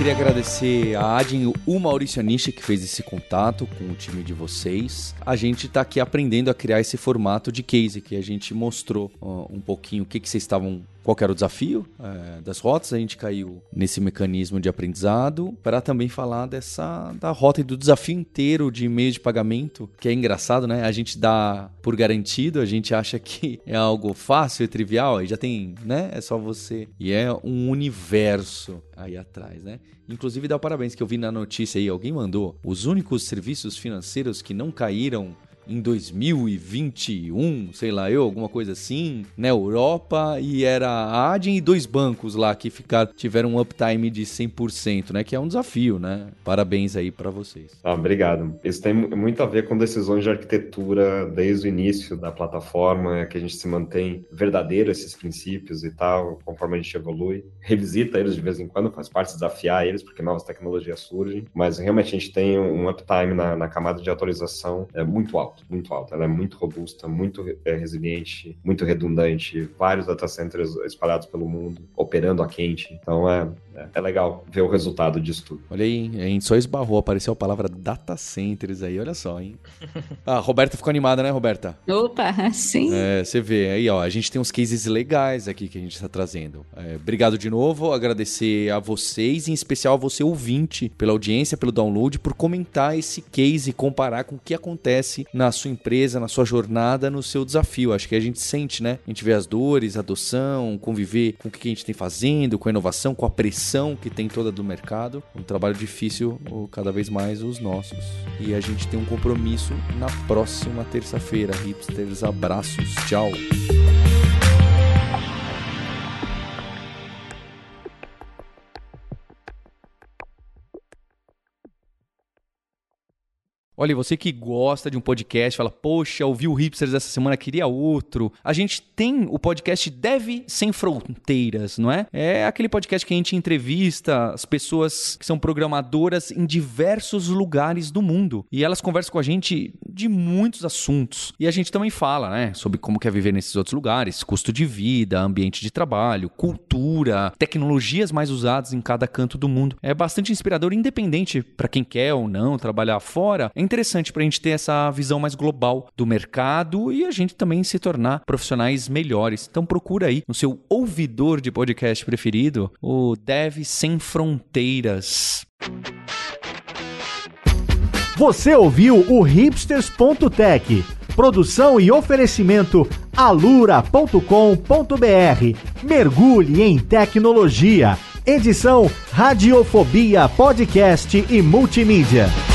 Queria agradecer a Adin o Maurício Anishi que fez esse contato com o time de vocês. A gente está aqui aprendendo a criar esse formato de case que a gente mostrou uh, um pouquinho o que, que vocês estavam qual era o desafio é, das rotas. A gente caiu nesse mecanismo de aprendizado para também falar dessa da rota e do desafio inteiro de meio de pagamento, que é engraçado, né? A gente dá por garantido, a gente acha que é algo fácil e trivial, aí já tem, né? É só você. E é um universo aí atrás, né? Inclusive dá parabéns que eu vi na notícia aí, alguém mandou. Os únicos serviços financeiros que não caíram em 2021, sei lá eu, alguma coisa assim, na Europa, e era a Adyen e dois bancos lá que ficaram, tiveram um uptime de 100%, né? Que é um desafio, né? Parabéns aí para vocês. Ah, obrigado. Isso tem muito a ver com decisões de arquitetura desde o início da plataforma, é que a gente se mantém verdadeiro esses princípios e tal, conforme a gente evolui. Revisita eles de vez em quando, faz parte desafiar eles, porque novas tecnologias surgem, mas realmente a gente tem um uptime na, na camada de atualização é, muito alto alto, muito alto. Ela é muito robusta, muito é, resiliente, muito redundante, vários data centers espalhados pelo mundo, operando a quente. Então é, é, é legal ver o resultado disso tudo. Olha aí, a gente só esbarrou, apareceu a palavra data centers aí, olha só, hein? Ah, a Roberta ficou animada, né, Roberta? Opa, sim. É, você vê aí, ó, a gente tem uns cases legais aqui que a gente está trazendo. É, obrigado de novo, agradecer a vocês, em especial a você ouvinte, pela audiência, pelo download, por comentar esse case e comparar com o que acontece na sua empresa, na sua jornada, no seu desafio. Acho que a gente sente, né? A gente vê as dores, a adoção, conviver com o que a gente tem fazendo, com a inovação, com a pressão pressão que tem toda do mercado. Um trabalho difícil, cada vez mais os nossos. E a gente tem um compromisso na próxima terça-feira. Hipsters, abraços, tchau. Olha, você que gosta de um podcast, fala, poxa, ouvi o Hipsters essa semana, queria outro. A gente tem o podcast Deve Sem Fronteiras, não é? É aquele podcast que a gente entrevista as pessoas que são programadoras em diversos lugares do mundo. E elas conversam com a gente de muitos assuntos. E a gente também fala, né, sobre como quer viver nesses outros lugares, custo de vida, ambiente de trabalho, cultura, tecnologias mais usadas em cada canto do mundo. É bastante inspirador, independente para quem quer ou não trabalhar fora. É interessante para a gente ter essa visão mais global do mercado e a gente também se tornar profissionais melhores. Então procura aí no seu ouvidor de podcast preferido o Dev Sem Fronteiras. Você ouviu o hipsters.tech. Produção e oferecimento alura.com.br. Mergulhe em tecnologia. Edição Radiofobia Podcast e Multimídia.